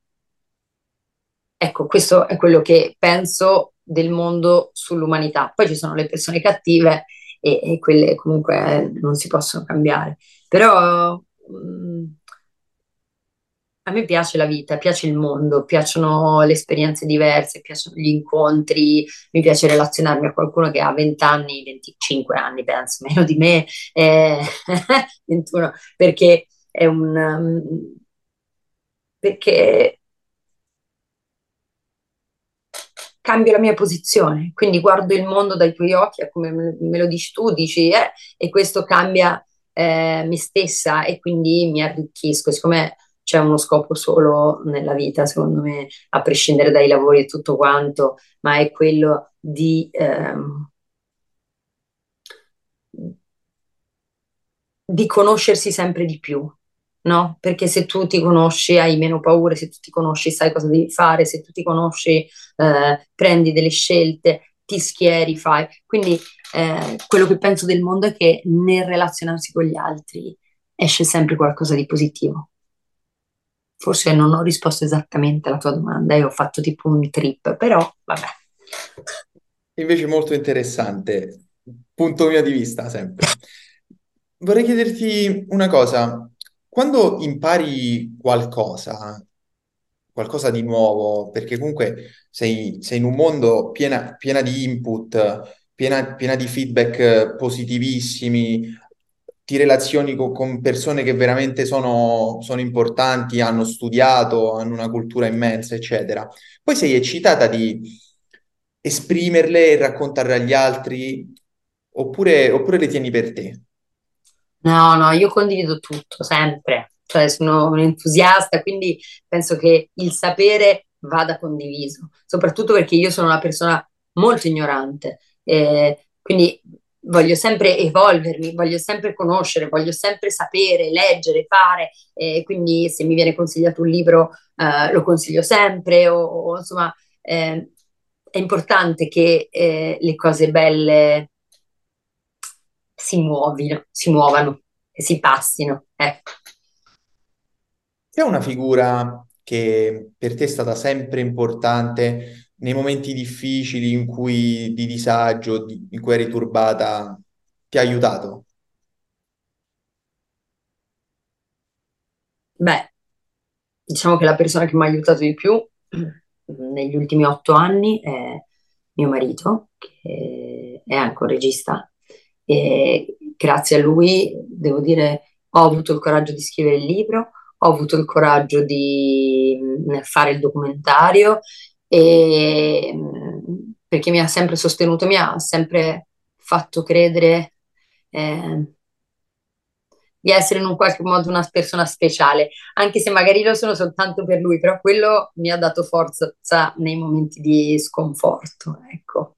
Speaker 1: ecco, questo è quello che penso del mondo sull'umanità. Poi ci sono le persone cattive e, e quelle comunque non si possono cambiare. Però mh, mm, a me piace la vita, piace il mondo, piacciono le esperienze diverse, piacciono gli incontri, mi piace relazionarmi a qualcuno che ha 20 anni, 25 anni, penso, meno di me, eh, 21, perché è un... Um, perché cambio la mia posizione, quindi guardo il mondo dai tuoi occhi, come me lo dici tu, dici, eh, e questo cambia eh, me stessa e quindi mi arricchisco, siccome c'è uno scopo solo nella vita, secondo me, a prescindere dai lavori e tutto quanto, ma è quello di... Ehm, di conoscersi sempre di più, no? Perché se tu ti conosci hai meno paure, se tu ti conosci sai cosa devi fare, se tu ti conosci eh, prendi delle scelte, ti schieri, fai. Quindi eh, quello che penso del mondo è che nel relazionarsi con gli altri esce sempre qualcosa di positivo. Forse non ho risposto esattamente alla tua domanda e ho fatto tipo un trip, però vabbè.
Speaker 2: Invece molto interessante, punto mio di vista sempre. Vorrei chiederti una cosa, quando impari qualcosa, qualcosa di nuovo, perché comunque sei, sei in un mondo piena, piena di input, piena, piena di feedback positivissimi, ti relazioni con, con persone che veramente sono, sono, importanti, hanno studiato, hanno una cultura immensa, eccetera. Poi sei eccitata di esprimerle e raccontarle agli altri, oppure, oppure le tieni per te?
Speaker 1: No, no, io condivido tutto, sempre. Cioè, sono un entusiasta, quindi penso che il sapere vada condiviso, soprattutto perché io sono una persona molto ignorante. Eh, quindi voglio sempre evolvermi, voglio sempre conoscere, voglio sempre sapere, leggere, fare, e quindi se mi viene consigliato un libro eh, lo consiglio sempre, o, o insomma eh, è importante che eh, le cose belle si muovino, si muovano e si passino. Ecco.
Speaker 2: C'è una figura che per te è stata sempre importante nei momenti difficili in cui di disagio, di, in cui eri turbata, ti ha aiutato?
Speaker 1: Beh, diciamo che la persona che mi ha aiutato di più negli ultimi otto anni è mio marito, che è anche un regista. E grazie a lui, devo dire, ho avuto il coraggio di scrivere il libro, ho avuto il coraggio di fare il documentario e, perché mi ha sempre sostenuto, mi ha sempre fatto credere eh, di essere in un qualche modo una persona speciale, anche se magari lo sono soltanto per lui, però quello mi ha dato forza nei momenti di sconforto, ecco.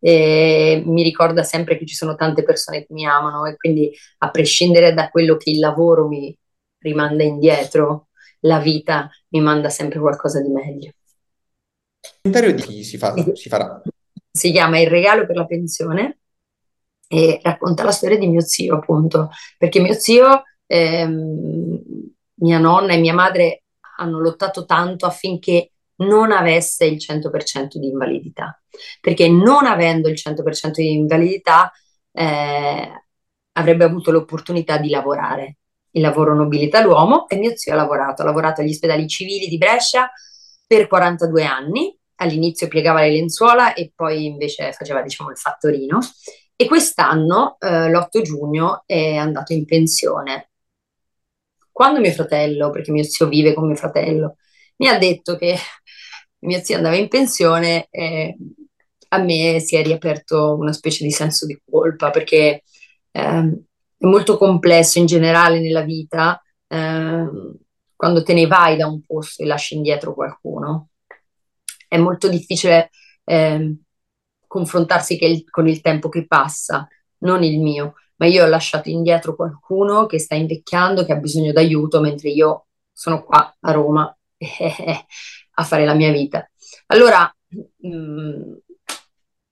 Speaker 1: E mi ricorda sempre che ci sono tante persone che mi amano e quindi a prescindere da quello che il lavoro mi rimanda indietro, la vita mi manda sempre qualcosa di meglio
Speaker 2: documentario di chi si, fa, si farà?
Speaker 1: Si chiama Il regalo per la pensione e racconta la storia di mio zio, appunto, perché mio zio, ehm, mia nonna e mia madre hanno lottato tanto affinché non avesse il 100% di invalidità, perché non avendo il 100% di invalidità eh, avrebbe avuto l'opportunità di lavorare. Il lavoro nobilita l'uomo e mio zio ha lavorato, ha lavorato agli ospedali civili di Brescia per 42 anni all'inizio piegava le lenzuola e poi invece faceva diciamo il fattorino e quest'anno eh, l'8 giugno è andato in pensione. Quando mio fratello, perché mio zio vive con mio fratello, mi ha detto che mio zio andava in pensione, eh, a me si è riaperto una specie di senso di colpa perché eh, è molto complesso in generale nella vita eh, quando te ne vai da un posto e lasci indietro qualcuno è molto difficile eh, confrontarsi il, con il tempo che passa, non il mio, ma io ho lasciato indietro qualcuno che sta invecchiando, che ha bisogno d'aiuto, mentre io sono qua a Roma a fare la mia vita. Allora, mh, mm,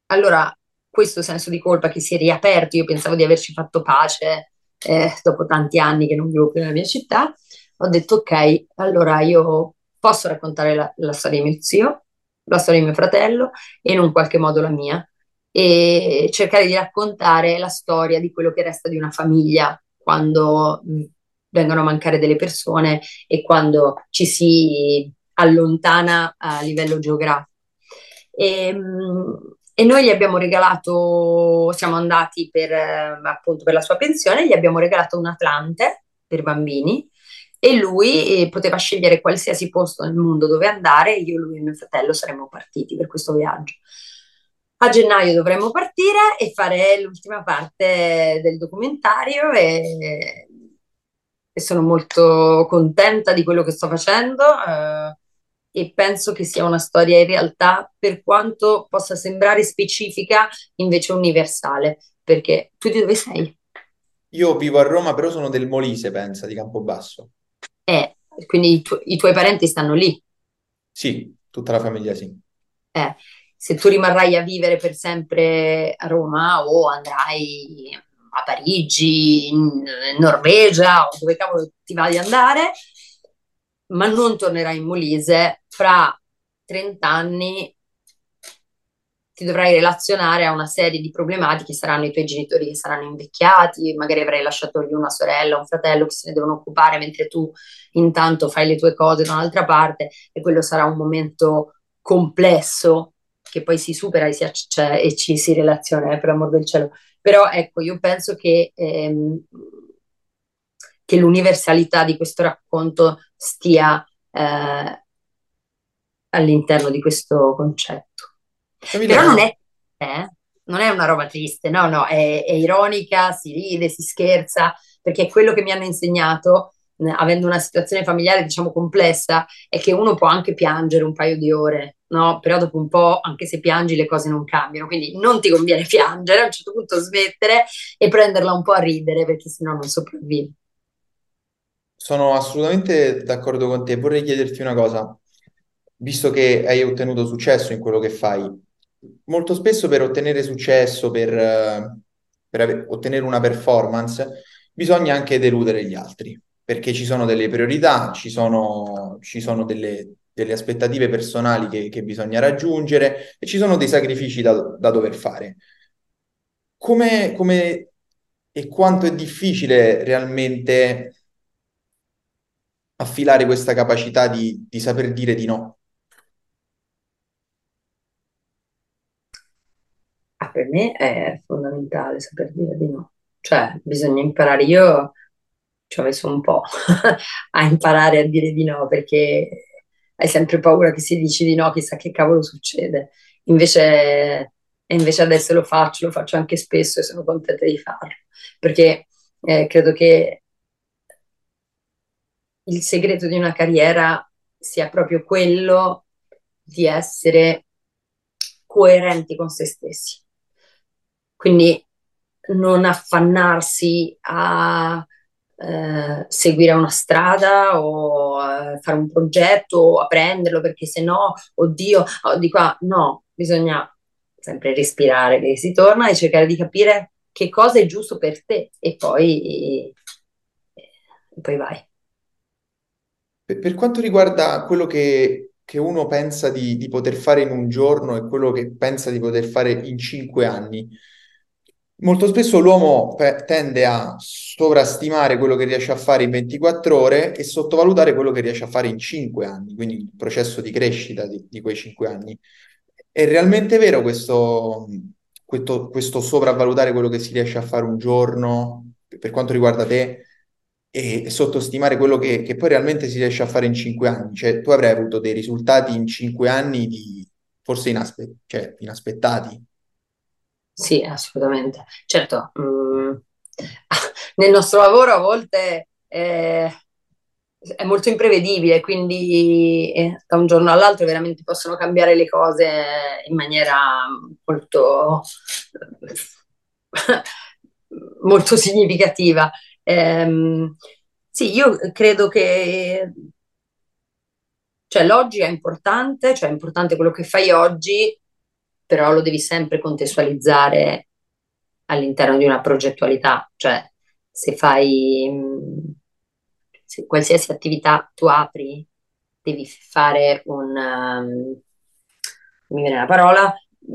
Speaker 1: allora questo senso di colpa che si è riaperto, io pensavo di averci fatto pace eh, dopo tanti anni che non vivo più nella mia città, ho detto ok, allora io posso raccontare la, la storia di mio zio, la storia di mio fratello e in un qualche modo la mia e cercare di raccontare la storia di quello che resta di una famiglia quando mh, vengono a mancare delle persone e quando ci si allontana a livello geografico. E, mh, e noi gli abbiamo regalato, siamo andati per, eh, appunto per la sua pensione, gli abbiamo regalato un Atlante per bambini e lui eh, poteva scegliere qualsiasi posto nel mondo dove andare, io, lui e mio fratello saremmo partiti per questo viaggio. A gennaio dovremmo partire e fare l'ultima parte del documentario e, e sono molto contenta di quello che sto facendo. Eh, e penso che sia una storia in realtà, per quanto possa sembrare specifica, invece universale. Perché tu di dove sei?
Speaker 2: Io vivo a Roma, però sono del Molise, pensa, di Campobasso.
Speaker 1: Quindi i, tu- i tuoi parenti stanno lì?
Speaker 2: Sì, tutta la famiglia sì.
Speaker 1: Eh, se tu rimarrai a vivere per sempre a Roma o andrai a Parigi, in Norvegia o dove cavolo ti va di andare, ma non tornerai in Molise, fra 30 anni ti dovrai relazionare a una serie di problematiche, saranno i tuoi genitori che saranno invecchiati, magari avrai lasciato lì una sorella, un fratello che se ne devono occupare mentre tu intanto fai le tue cose da un'altra parte e quello sarà un momento complesso che poi si supera e, si cioè, e ci si relaziona, eh, per amor del cielo. Però ecco, io penso che ehm, che l'universalità di questo racconto stia eh, all'interno di questo concetto. Però non è, eh, non è, una roba triste, no, no, è, è, ironica, si ride, si scherza, perché quello che mi hanno insegnato, avendo una situazione familiare diciamo complessa, è che uno può anche piangere un paio di ore, no? Però dopo un po', anche se piangi, le cose non cambiano, quindi non ti conviene piangere, a un certo punto smettere e prenderla un po' a ridere, perché sennò non sopravvivi.
Speaker 2: Sono assolutamente d'accordo con te. Vorrei chiederti una cosa, visto che hai ottenuto successo in quello che fai, molto spesso per ottenere successo, per, per ave- ottenere una performance, bisogna anche deludere gli altri, perché ci sono delle priorità, ci sono, ci sono delle, delle aspettative personali che, che, bisogna raggiungere e ci sono dei sacrifici da, da dover fare. Come, come e quanto è difficile realmente affilare questa capacità di, di saper dire di no?
Speaker 1: Per me è fondamentale saper dire di no. Cioè, bisogna imparare. Io ci ho messo un po' a imparare a dire di no perché hai sempre paura che se dici di no, chissà che cavolo succede. Invece, invece adesso lo faccio, lo faccio anche spesso e sono contenta di farlo perché eh, credo che il segreto di una carriera sia proprio quello di essere coerenti con se stessi. Quindi non affannarsi a eh, seguire una strada o a fare un progetto o a prenderlo perché se no, oddio, oh, di qua, no, bisogna sempre respirare che si torna e cercare di capire che cosa è giusto per te e poi, e poi vai.
Speaker 2: Per, per quanto riguarda quello che, che uno pensa di, di, poter fare in un giorno e quello che pensa di poter fare in cinque anni, molto spesso l'uomo tende a sovrastimare quello che riesce a fare in 24 ore e sottovalutare quello che riesce a fare in cinque anni, quindi il processo di crescita di, di quei cinque anni. È realmente vero questo, questo, questo sopravvalutare quello che si riesce a fare un giorno per quanto riguarda te? e sottostimare quello che, che, poi realmente si riesce a fare in cinque anni. Cioè, tu avrai avuto dei risultati in cinque anni di, forse inaspe- cioè, inaspettati.
Speaker 1: Sì, assolutamente. Certo, mh, mm, nel nostro lavoro a volte eh, è molto imprevedibile, quindi eh, da un giorno all'altro veramente possono cambiare le cose in maniera molto, molto significativa. Ehm, sì, io credo che Cioè l'oggi è importante, cioè è importante quello che fai oggi, però lo devi sempre contestualizzare all'interno di una progettualità, cioè se fai se qualsiasi attività tu apri, devi fare un um, mi viene la parola,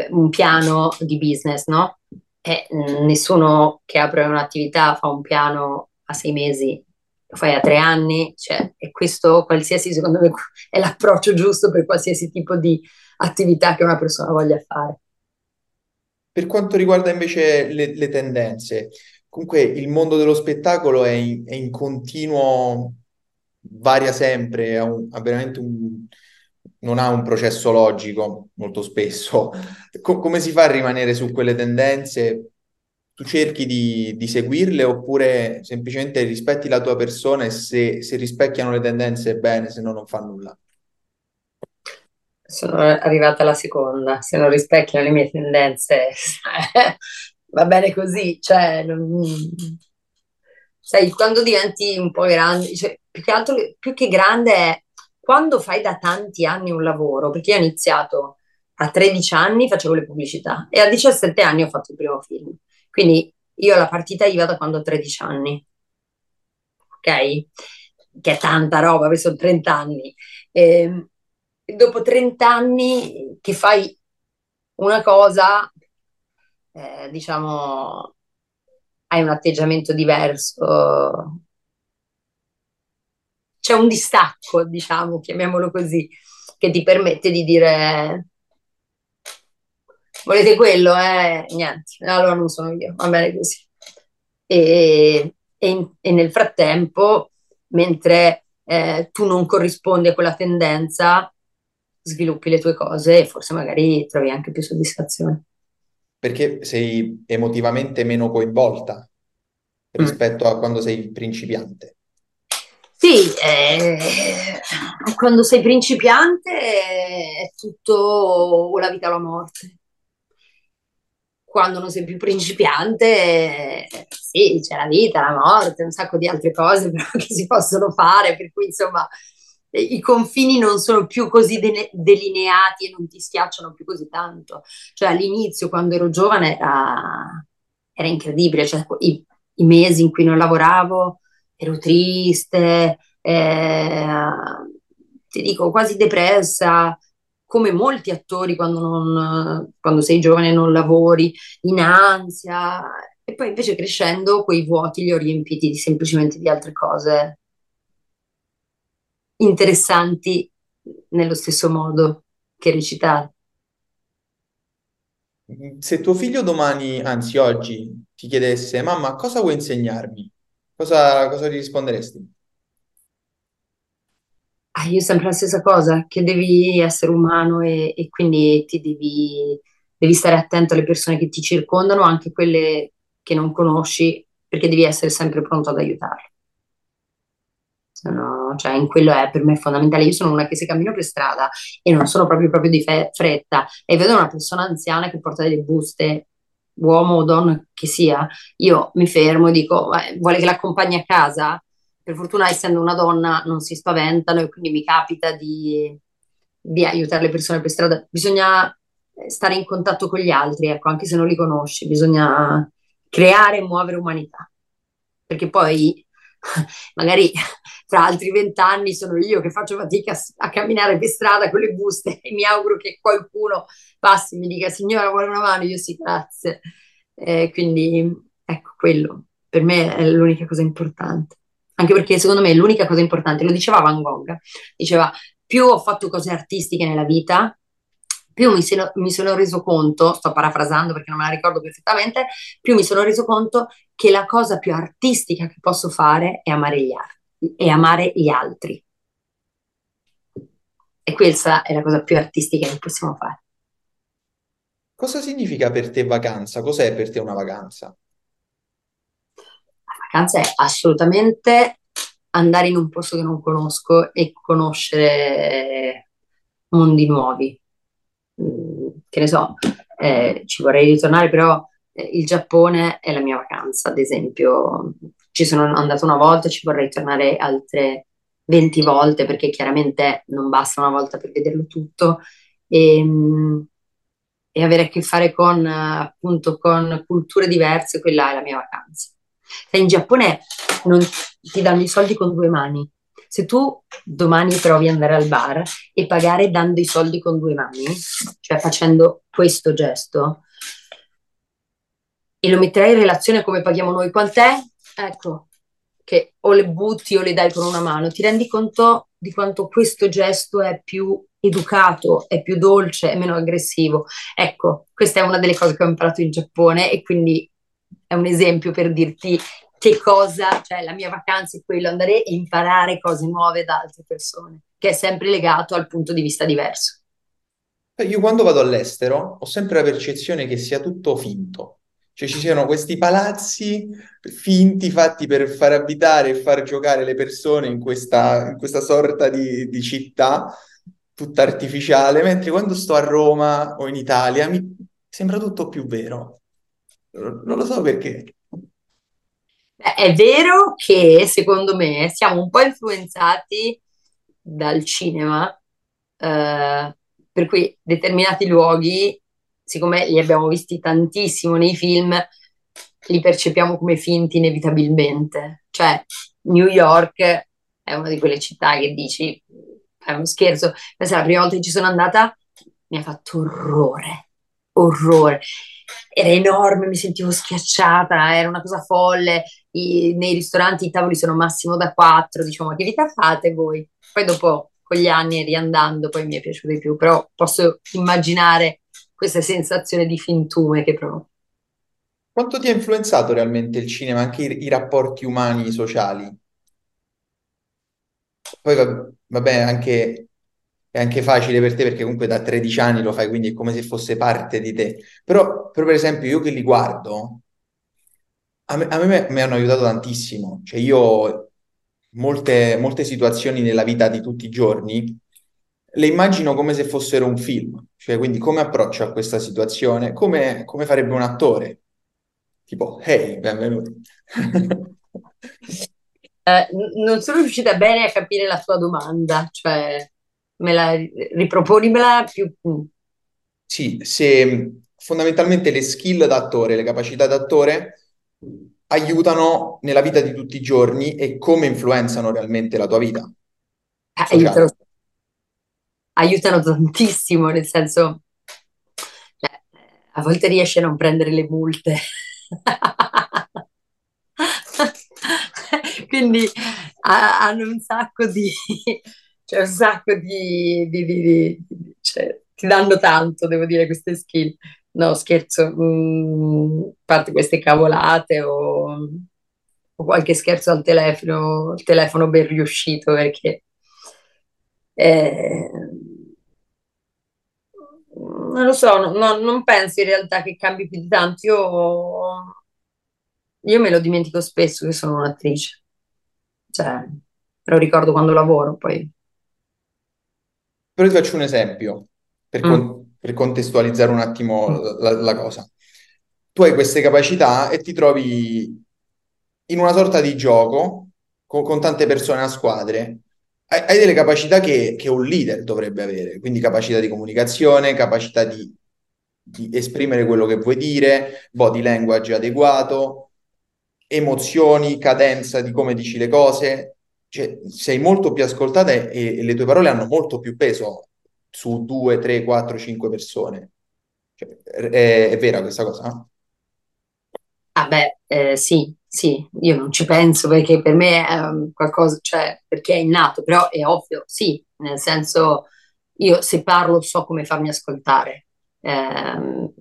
Speaker 1: un piano di business, no? E nessuno che apre un'attività fa un piano a sei mesi, lo fai a tre anni, cioè, e questo qualsiasi, secondo me, è l'approccio giusto per qualsiasi tipo di attività che una persona voglia fare.
Speaker 2: Per quanto riguarda invece le, le tendenze, comunque il mondo dello spettacolo è in, è in continuo, varia sempre, ha, un, ha veramente un, non ha un processo logico molto spesso. Co- come si fa a rimanere su quelle tendenze? Tu cerchi di, di, seguirle oppure semplicemente rispetti la tua persona e se, se rispecchiano le tendenze bene, se no non fa nulla?
Speaker 1: Sono arrivata alla seconda, se non rispecchiano le mie tendenze, va bene così, cioè, non... sai, quando diventi un po' grande, cioè, più che altro, più che grande è quando fai da tanti anni un lavoro, perché io ho iniziato a 13 anni, facevo le pubblicità, e a 17 anni ho fatto il primo film, quindi io alla partita IVA da quando ho 13 anni, ok? Che è tanta roba, perché sono 30 anni. E, ehm, dopo 30 anni che fai una cosa, eh, diciamo, hai un atteggiamento diverso. C'è un distacco, diciamo, chiamiamolo così, che ti permette di dire volete quello, eh? Niente, allora non sono io, va bene così. E, e, e nel frattempo, mentre eh, tu non corrispondi a quella tendenza, sviluppi le tue cose e forse magari trovi anche più soddisfazione.
Speaker 2: Perché sei emotivamente meno coinvolta mm. rispetto mm. a quando sei principiante.
Speaker 1: Sì, eh, quando sei principiante è tutto o la vita o la morte. Quando non sei più principiante, sì, c'è la vita, la morte, un sacco di altre cose però che si possono fare, per cui insomma i confini non sono più così de- delineati e non ti schiacciano più così tanto. Cioè all'inizio, quando ero giovane, era, era incredibile, cioè, i, i, mesi in cui non lavoravo ero triste, eh, ti dico quasi depressa, come molti attori quando, non, quando sei giovane non lavori, in ansia, e poi invece crescendo quei vuoti li ho riempiti semplicemente di altre cose interessanti nello stesso modo che recitare.
Speaker 2: Se tuo figlio domani, anzi oggi, ti chiedesse, mamma, cosa vuoi insegnarmi? Cosa, cosa gli risponderesti?
Speaker 1: Ah, io sempre la stessa cosa, che devi essere umano e, e quindi ti devi, devi stare attento alle persone che ti circondano, anche quelle che non conosci, perché devi essere sempre pronto ad aiutarle sono, cioè in quello è per me fondamentale. Io sono una che se cammino per strada e non sono proprio, proprio di fe- fretta e vedo una persona anziana che porta delle buste, uomo o donna che sia, io mi fermo e dico, vuole che l'accompagni a casa? Per fortuna, essendo una donna, non si spaventano e quindi mi capita di, di aiutare le persone per strada. Bisogna stare in contatto con gli altri, ecco, anche se non li conosci, bisogna creare e muovere umanità. Perché poi magari fra altri vent'anni sono io che faccio fatica a, camminare per strada con le buste e mi auguro che qualcuno passi e mi dica signora vuole una mano, io sì grazie. Eh, quindi ecco quello per me è l'unica cosa importante. Anche perché secondo me l'unica cosa importante, lo diceva Van Gogh, diceva più ho fatto cose artistiche nella vita, più mi sono, mi sono, reso conto, sto parafrasando perché non me la ricordo perfettamente, più mi sono reso conto che la cosa più artistica che posso fare è amare gli, ar- è amare gli altri. E questa è la cosa più artistica che possiamo fare.
Speaker 2: Cosa significa per te vacanza? Cos'è per te una vacanza?
Speaker 1: La vacanza è assolutamente andare in un posto che non conosco e conoscere mondi nuovi Che ne so, eh, ci vorrei ritornare, però eh, il Giappone è la mia vacanza, ad esempio. Ci sono andata una volta, ci vorrei tornare altre 20 volte perché chiaramente non basta una volta per vederlo tutto e, ehm, e avere a che fare con appunto con culture diverse, quella è la mia vacanza. Se in Giappone non ti danno i soldi con due mani. Se tu domani provi ad andare al bar e pagare dando i soldi con due mani, cioè facendo questo gesto, e lo metterai in relazione a come paghiamo noi, quant'è? Ecco, che o le butti o le dai con una mano, ti rendi conto di quanto questo gesto è più educato, è più dolce, è meno aggressivo. Ecco, questa è una delle cose che ho imparato in Giappone e quindi è un esempio per dirti che cosa, cioè la mia vacanza è quello, andare a imparare cose nuove da altre persone, che è sempre legato al punto di vista diverso.
Speaker 2: Io quando vado all'estero ho sempre la percezione che sia tutto finto, cioè ci siano questi palazzi finti fatti per far abitare e far giocare le persone in questa, in questa sorta di, di città tutta artificiale, mentre quando sto a Roma o in Italia mi sembra tutto più vero. Non lo so perché.
Speaker 1: È vero che secondo me siamo un po' influenzati dal cinema, eh, per cui determinati luoghi, siccome li abbiamo visti tantissimo nei film, li percepiamo come finti inevitabilmente. Cioè, New York è una di quelle città che dici, è uno scherzo, la prima volta che ci sono andata mi ha fatto orrore, orrore era enorme, mi sentivo schiacciata, era una cosa folle. I, nei ristoranti i tavoli sono massimo da quattro, diciamo, che vita fate voi? Poi dopo, con gli anni, riandando, poi mi è piaciuto di più, però posso immaginare questa sensazione di fintume che provo.
Speaker 2: Quanto ti ha influenzato realmente il cinema, anche i, i rapporti umani, sociali? Poi vabbè, anche è anche facile per te perché comunque da 13 anni lo fai, quindi è come se fosse parte di te. Però, però per esempio, io che li guardo, a me, a me mi hanno aiutato tantissimo. Cioè io molte, molte situazioni nella vita di tutti i giorni le immagino come se fossero un film. Cioè, quindi come approccio a questa situazione, come, come farebbe un attore. Tipo, hey, benvenuto.
Speaker 1: Eh, non sono riuscita bene a capire la tua domanda, cioè me la riproponimela più.
Speaker 2: Sì, se fondamentalmente le skill d'attore, le capacità d'attore aiutano nella vita di tutti i giorni e come influenzano realmente la tua vita.
Speaker 1: Aiutano, aiutano tantissimo, nel senso, cioè, a volte riesci a non prendere le multe. Quindi hanno un sacco di, c'è un sacco di, di, di, di cioè, ti danno tanto, devo dire, queste skill. No, scherzo, mm, a parte queste cavolate o, o, qualche scherzo al telefono, il telefono ben riuscito perché eh, non lo so, no, non penso in realtà che cambi più di tanto. Io, io me lo dimentico spesso che sono un'attrice, cioè, lo ricordo quando lavoro, poi
Speaker 2: però ti faccio un esempio per, mm. con- per contestualizzare un attimo mm. la, la cosa. Tu hai queste capacità e ti trovi in una sorta di gioco con, con tante persone a squadre. Hai, hai delle capacità che, che un leader dovrebbe avere, quindi capacità di comunicazione, capacità di, di esprimere quello che vuoi dire, body language adeguato, emozioni, cadenza di come dici le cose cioè, sei molto più ascoltata e, e, le tue parole hanno molto più peso su due, tre, quattro, cinque persone. Cioè, è, è, vera questa cosa?
Speaker 1: Ah beh, eh, sì, sì, io non ci penso perché per me è um, qualcosa, cioè perché è innato, però è ovvio, sì, nel senso io se parlo so come farmi ascoltare, eh,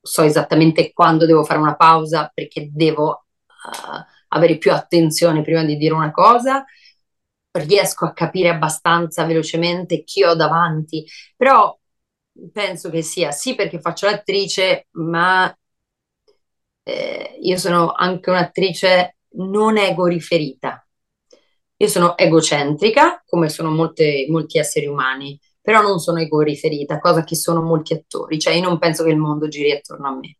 Speaker 1: so esattamente quando devo fare una pausa perché devo uh, avere più attenzione prima di dire una cosa riesco a capire abbastanza velocemente chi ho davanti, però penso che sia sì perché faccio l'attrice, ma eh, io sono anche un'attrice non ego riferita. Io sono egocentrica, come sono molte, molti esseri umani, però non sono ego riferita, cosa che sono molti attori, cioè io non penso che il mondo giri attorno a me.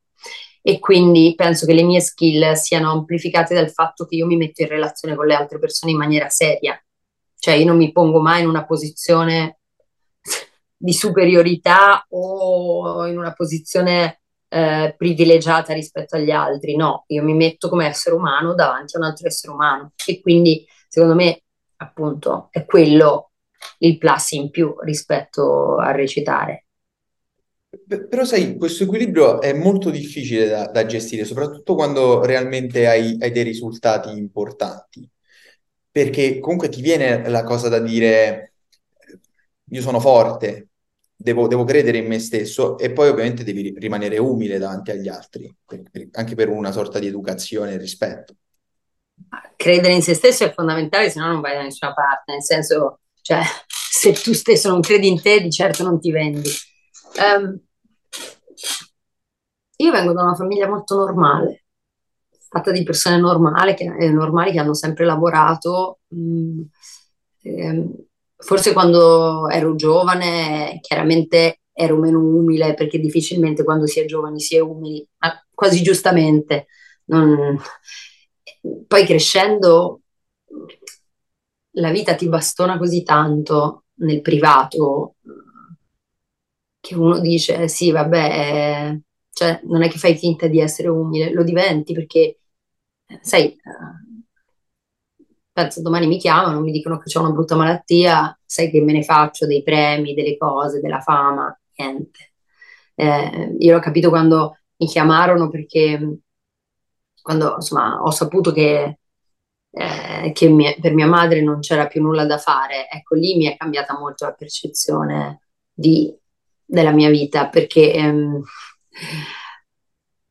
Speaker 1: E quindi penso che le mie skill siano amplificate dal fatto che io mi metto in relazione con le altre persone in maniera seria Cioè io non mi pongo mai in una posizione di superiorità o in una posizione eh, privilegiata rispetto agli altri, no, io mi metto come essere umano davanti a un altro essere umano. E quindi secondo me appunto è quello il plus in più rispetto a recitare.
Speaker 2: Però sai, questo equilibrio è molto difficile da, da gestire, soprattutto quando realmente hai, hai, dei risultati importanti, perché comunque ti viene la cosa da dire io sono forte, devo, devo credere in me stesso e poi ovviamente devi rimanere umile davanti agli altri, anche per una sorta di educazione e rispetto.
Speaker 1: Credere in se stesso è fondamentale, se no non vai da nessuna parte, nel senso, cioè, se tu stesso non credi in te, di certo non ti vendi. Um, io vengo da una famiglia molto normale, fatta di persone normali che, eh, normali che hanno sempre lavorato. Mh, mm, ehm, forse quando ero giovane, chiaramente ero meno umile, perché difficilmente quando si è giovani si è umili, ma quasi giustamente. Non... Poi crescendo, la vita ti bastona così tanto nel privato che uno dice sì, vabbè, cioè non è che fai finta di essere umile, lo diventi perché, sai, penso domani mi chiamano, mi dicono che ho una brutta malattia, sai che me ne faccio dei premi, delle cose, della fama, niente. Eh, io l'ho capito quando mi chiamarono perché quando insomma ho saputo che, eh, che mia, per mia madre non c'era più nulla da fare, ecco lì mi è cambiata molto la percezione di della mia vita, perché ehm,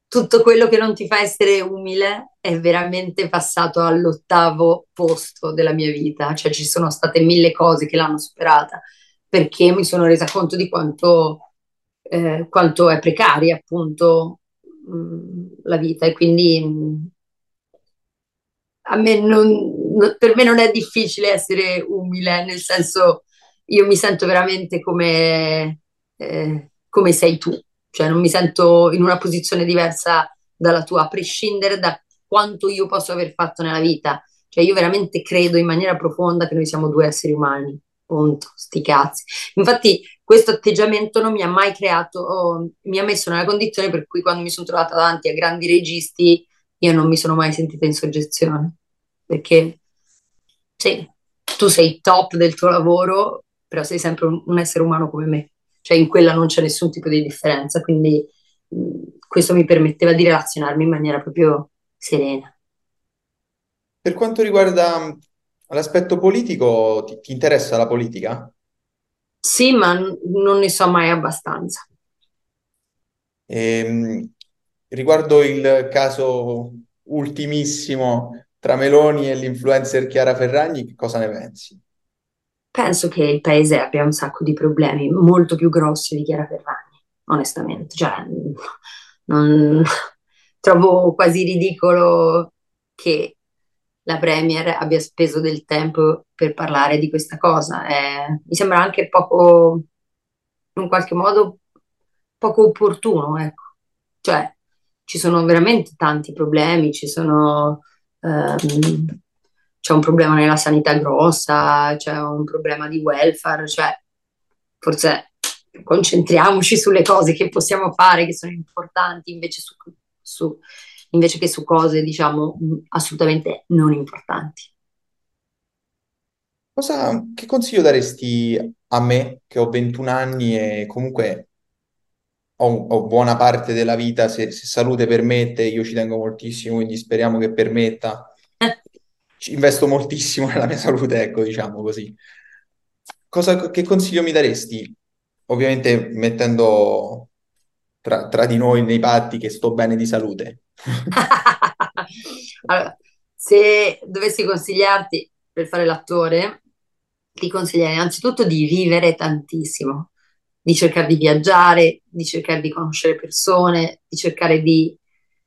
Speaker 1: tutto quello che non ti fa essere umile è veramente passato all'ottavo posto della mia vita, cioè ci sono state mille cose che l'hanno superata, perché mi sono resa conto di quanto, eh, quanto è precaria appunto mh, mm, la vita. E quindi mh, mm, a me non, per me non è difficile essere umile, nel senso io mi sento veramente come eh, come sei tu, cioè non mi sento in una posizione diversa dalla tua, a prescindere da quanto io posso aver fatto nella vita. Cioè io veramente credo in maniera profonda che noi siamo due esseri umani, punto, sti cazzi. Infatti questo atteggiamento non mi ha mai creato, oh, mi ha messo nella condizione per cui quando mi sono trovata davanti a grandi registi io non mi sono mai sentita in soggezione, perché sì, tu sei top del tuo lavoro, però sei sempre un, un essere umano come me. Cioè in quella non c'è nessun tipo di differenza, quindi mh, questo mi permetteva di relazionarmi in maniera proprio serena.
Speaker 2: Per quanto riguarda l'aspetto politico, ti, ti interessa la politica?
Speaker 1: Sì, ma n- non ne so mai abbastanza.
Speaker 2: Ehm, riguardo il caso ultimissimo tra Meloni e l'influencer Chiara Ferragni, che cosa ne pensi?
Speaker 1: penso che il paese abbia un sacco di problemi molto più grossi di Chiara Ferragni, onestamente. Cioè, non, trovo quasi ridicolo che la Premier abbia speso del tempo per parlare di questa cosa. Eh, mi sembra anche poco, in qualche modo, poco opportuno, ecco. Cioè, ci sono veramente tanti problemi, ci sono... Ehm, c'è un problema nella sanità grossa, c'è un problema di welfare, cioè forse concentriamoci sulle cose che possiamo fare, che sono importanti, invece, su, su, invece che su cose, diciamo, assolutamente non importanti.
Speaker 2: Cosa, che consiglio daresti a me, che ho 21 anni e comunque ho, ho buona parte della vita, se, se salute permette, io ci tengo moltissimo, quindi speriamo che permetta investo moltissimo nella mia salute, ecco, diciamo così. Cosa, che consiglio mi daresti? Ovviamente mettendo tra, tra di noi nei patti che sto bene di salute.
Speaker 1: allora, se dovessi consigliarti per fare l'attore, ti consiglierei innanzitutto di vivere tantissimo, di cercare di viaggiare, di cercare di conoscere persone, di cercare di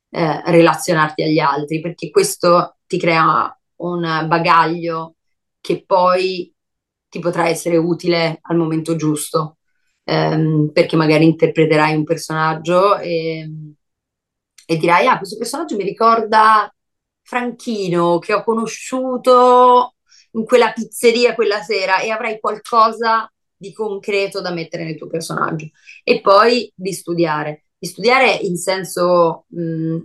Speaker 1: eh, relazionarti agli altri, perché questo ti crea un bagaglio che poi ti potrà essere utile al momento giusto, ehm, perché magari interpreterai un personaggio e, e dirai, ah, questo personaggio mi ricorda Franchino che ho conosciuto in quella pizzeria quella sera e avrai qualcosa di concreto da mettere nel tuo personaggio. E poi di studiare, di studiare in senso mh,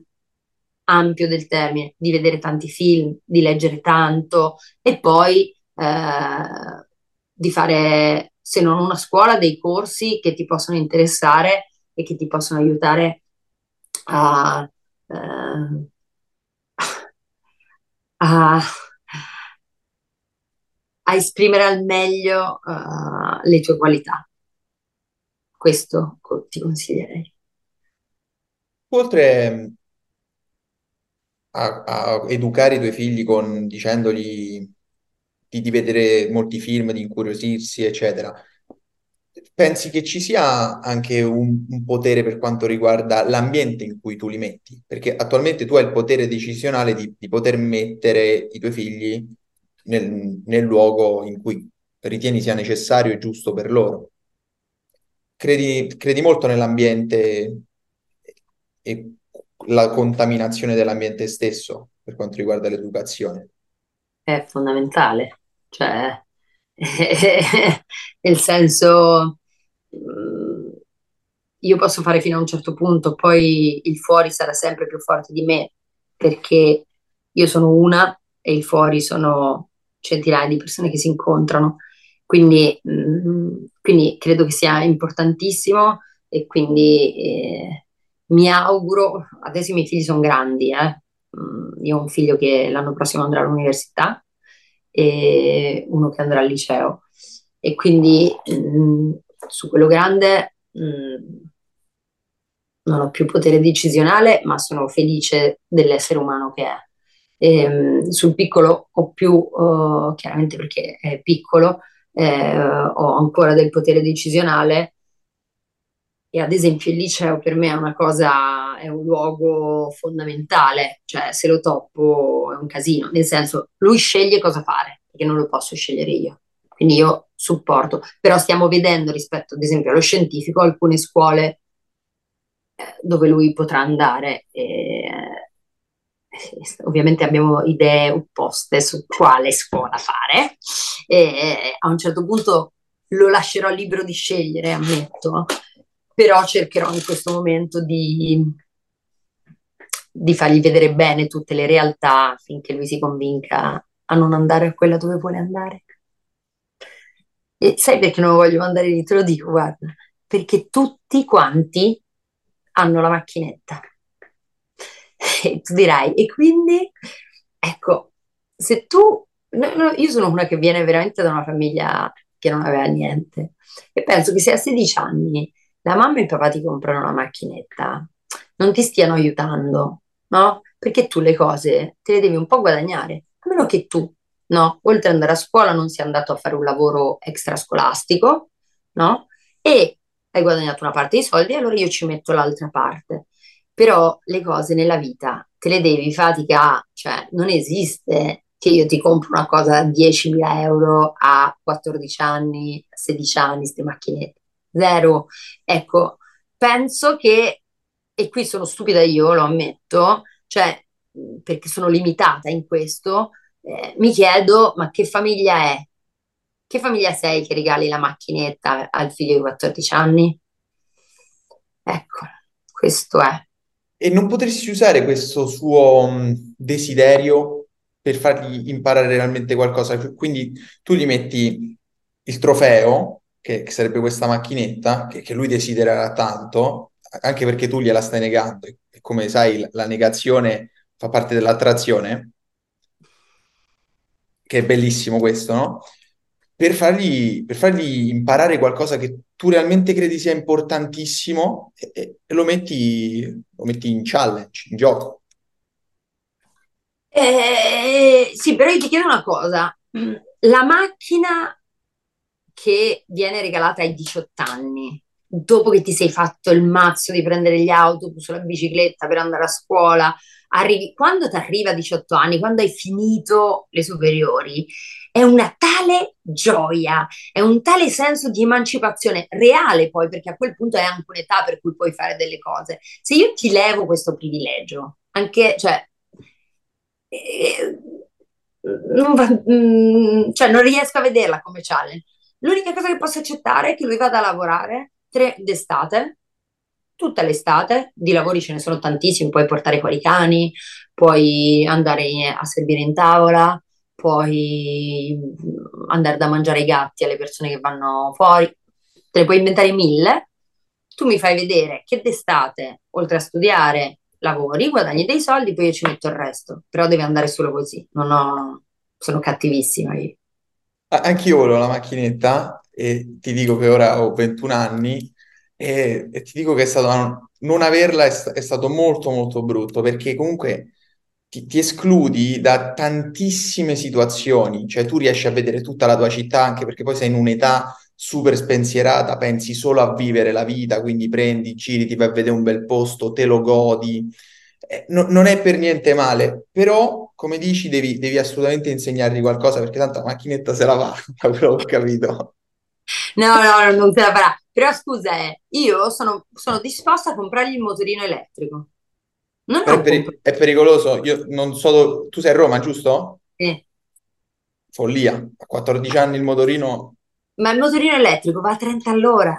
Speaker 1: ampio del termine, di vedere tanti film, di leggere tanto e poi eh, di fare, se non una scuola, dei corsi che ti possono interessare e che ti possono aiutare a, eh, a, a esprimere al meglio uh, le tue qualità. Questo ti consiglierei.
Speaker 2: Oltre a, a educare i tuoi figli con, dicendogli di, di vedere molti film, di incuriosirsi, eccetera, pensi che ci sia anche un, un, potere per quanto riguarda l'ambiente in cui tu li metti? Perché attualmente tu hai il potere decisionale di, di poter mettere i tuoi figli nel, nel, luogo in cui ritieni sia necessario e giusto per loro. Credi, credi molto nell'ambiente e la contaminazione dell'ambiente stesso per quanto riguarda l'educazione?
Speaker 1: È fondamentale, cioè nel senso mm, io posso fare fino a un certo punto, poi il fuori sarà sempre più forte di me perché io sono una e il fuori sono centinaia di persone che si incontrano. Quindi, mm, quindi credo che sia importantissimo e quindi eh, mi auguro, adesso i miei figli sono grandi, eh. Mm, io ho un figlio che l'anno prossimo andrà all'università e uno che andrà al liceo e quindi mh, mm, su quello grande mh, mm, non ho più potere decisionale, ma sono felice dell'essere umano che è. E, ehm, sul piccolo ho più, uh, chiaramente perché è piccolo, eh, ho ancora del potere decisionale, e ad esempio il liceo per me è una cosa, è un luogo fondamentale, cioè se lo toppo è un casino, nel senso lui sceglie cosa fare, perché non lo posso scegliere io. Quindi io supporto, però stiamo vedendo rispetto ad esempio allo scientifico alcune scuole eh, dove lui potrà andare. E, eh, ovviamente abbiamo idee opposte su quale scuola fare e a un certo punto lo lascerò libero di scegliere, ammetto, però cercherò in questo momento di, di fargli vedere bene tutte le realtà finché lui si convinca a non andare a quella dove vuole andare. E sai perché non voglio mandare lì? Te lo dico, guarda, perché tutti quanti hanno la macchinetta. E tu dirai, e quindi, ecco, se tu, no, no, io sono una che viene veramente da una famiglia che non aveva niente e penso che se a 16 anni la mamma e il papà ti comprano la macchinetta, non ti stiano aiutando, no? Perché tu le cose te le devi un po' guadagnare, a meno che tu, no? Oltre ad andare a scuola non sia andato a fare un lavoro extrascolastico, no? E hai guadagnato una parte dei soldi, allora io ci metto l'altra parte. Però le cose nella vita te le devi fatica, cioè non esiste che io ti compro una cosa da 10.000 euro a 14 anni, 16 anni, queste macchinette zero. Ecco, penso che, e qui sono stupida io, lo ammetto, cioè perché sono limitata in questo, eh, mi chiedo, ma che famiglia è? Che famiglia sei che regali la macchinetta al figlio di 14 anni? Ecco, questo è.
Speaker 2: E non potresti usare questo suo desiderio per fargli imparare realmente qualcosa? Quindi tu gli metti il trofeo che, che sarebbe questa macchinetta che, che lui desidererà tanto, anche perché tu gliela stai negando. E come sai, la negazione fa parte dell'attrazione, che è bellissimo questo, no? Per fargli, per fargli imparare qualcosa che tu realmente credi sia importantissimo e, e lo, metti, lo metti in challenge, in gioco.
Speaker 1: Eh, sì, però io ti chiedo una cosa. La macchina che viene regalata ai 18 anni, dopo che ti sei fatto il mazzo di prendere gli autobus o la bicicletta per andare a scuola, arrivi, quando ti arriva a 18 anni, quando hai finito le superiori, è una tale gioia, è un tale senso di emancipazione reale poi, perché a quel punto è anche un'età per cui puoi fare delle cose. Se io ti levo questo privilegio, anche, cioè, eh, non, va, mm, cioè non riesco a vederla come challenge. L'unica cosa che posso accettare è che lui vada a lavorare tre d'estate, tutta l'estate, di lavori ce ne sono tantissimi, puoi portare fuori i cani, puoi andare a servire in tavola, puoi andare da mangiare ai gatti alle persone che vanno fuori, te ne puoi inventare mille. Tu mi fai vedere che d'estate, oltre a studiare, lavori, guadagni dei soldi, poi io ci metto il resto. Però deve andare solo così. Non ho... Sono cattivissima io.
Speaker 2: Anch'io volevo la macchinetta e ti dico che ora ho 21 anni e, e ti dico che è stato, non averla è, è, stato molto molto brutto perché comunque ti, ti, escludi da tantissime situazioni, cioè tu riesci a vedere tutta la tua città anche perché poi sei in un'età super spensierata, pensi solo a vivere la vita, quindi prendi, giri, ti vai a vedere un bel posto, te lo godi. Eh, no, non è per niente male, però come dici devi, devi assolutamente insegnargli qualcosa perché tanto la macchinetta se la va, da quello che ho capito.
Speaker 1: No, no, non se la farà. Però scusa, eh, io sono, sono disposta a comprargli il motorino elettrico.
Speaker 2: Non è, peri- è, pericoloso. Io non so, tu sei a Roma, giusto?
Speaker 1: Sì.
Speaker 2: Follia. A 14 anni il motorino
Speaker 1: ma il motorino elettrico va a 30 all'ora.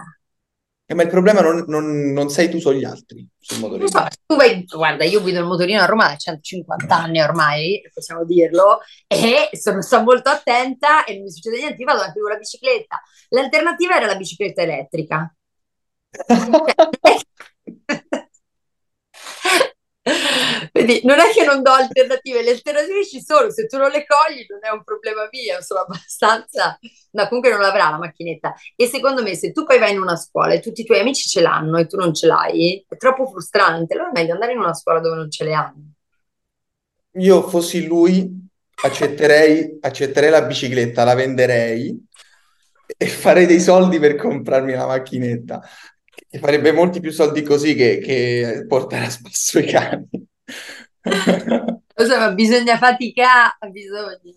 Speaker 2: Eh, ma il problema non, non, non, sei tu, sono gli altri sul motorino.
Speaker 1: So, tu vai, guarda, io guido il motorino a Roma da 150 anni ormai, possiamo dirlo, e sono, sono molto attenta e non mi succede niente, io vado anche con la bicicletta. L'alternativa era la bicicletta elettrica. Quindi non è che non do alternative, le alternative ci sono, se tu non le cogli non è un problema mio, sono abbastanza... No, comunque non avrà la macchinetta. E secondo me se tu poi vai in una scuola e tutti i tuoi amici ce l'hanno e tu non ce l'hai, è troppo frustrante, allora è meglio andare in una scuola dove non ce le hanno.
Speaker 2: Io fossi lui, accetterei, accetterei la bicicletta, la venderei e farei dei soldi per comprarmi la macchinetta. Che farebbe molti più soldi così che, che portare a spasso i cani.
Speaker 1: Lo so, ma bisogna faticare, bisogna.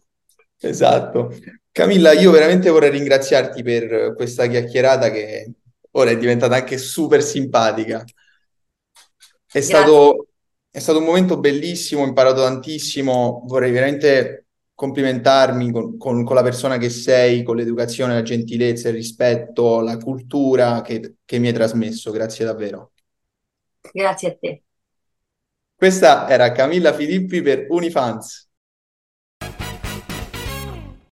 Speaker 2: Esatto. Camilla, io veramente vorrei ringraziarti per questa chiacchierata che ora è diventata anche super simpatica. È stato, è stato un momento bellissimo, ho imparato tantissimo, vorrei veramente complimentarmi con, con, con la persona che sei, con l'educazione, la gentilezza, il rispetto, la cultura che, che mi hai trasmesso. Grazie davvero.
Speaker 1: Grazie a te.
Speaker 2: Questa era Camilla Filippi per Unifans.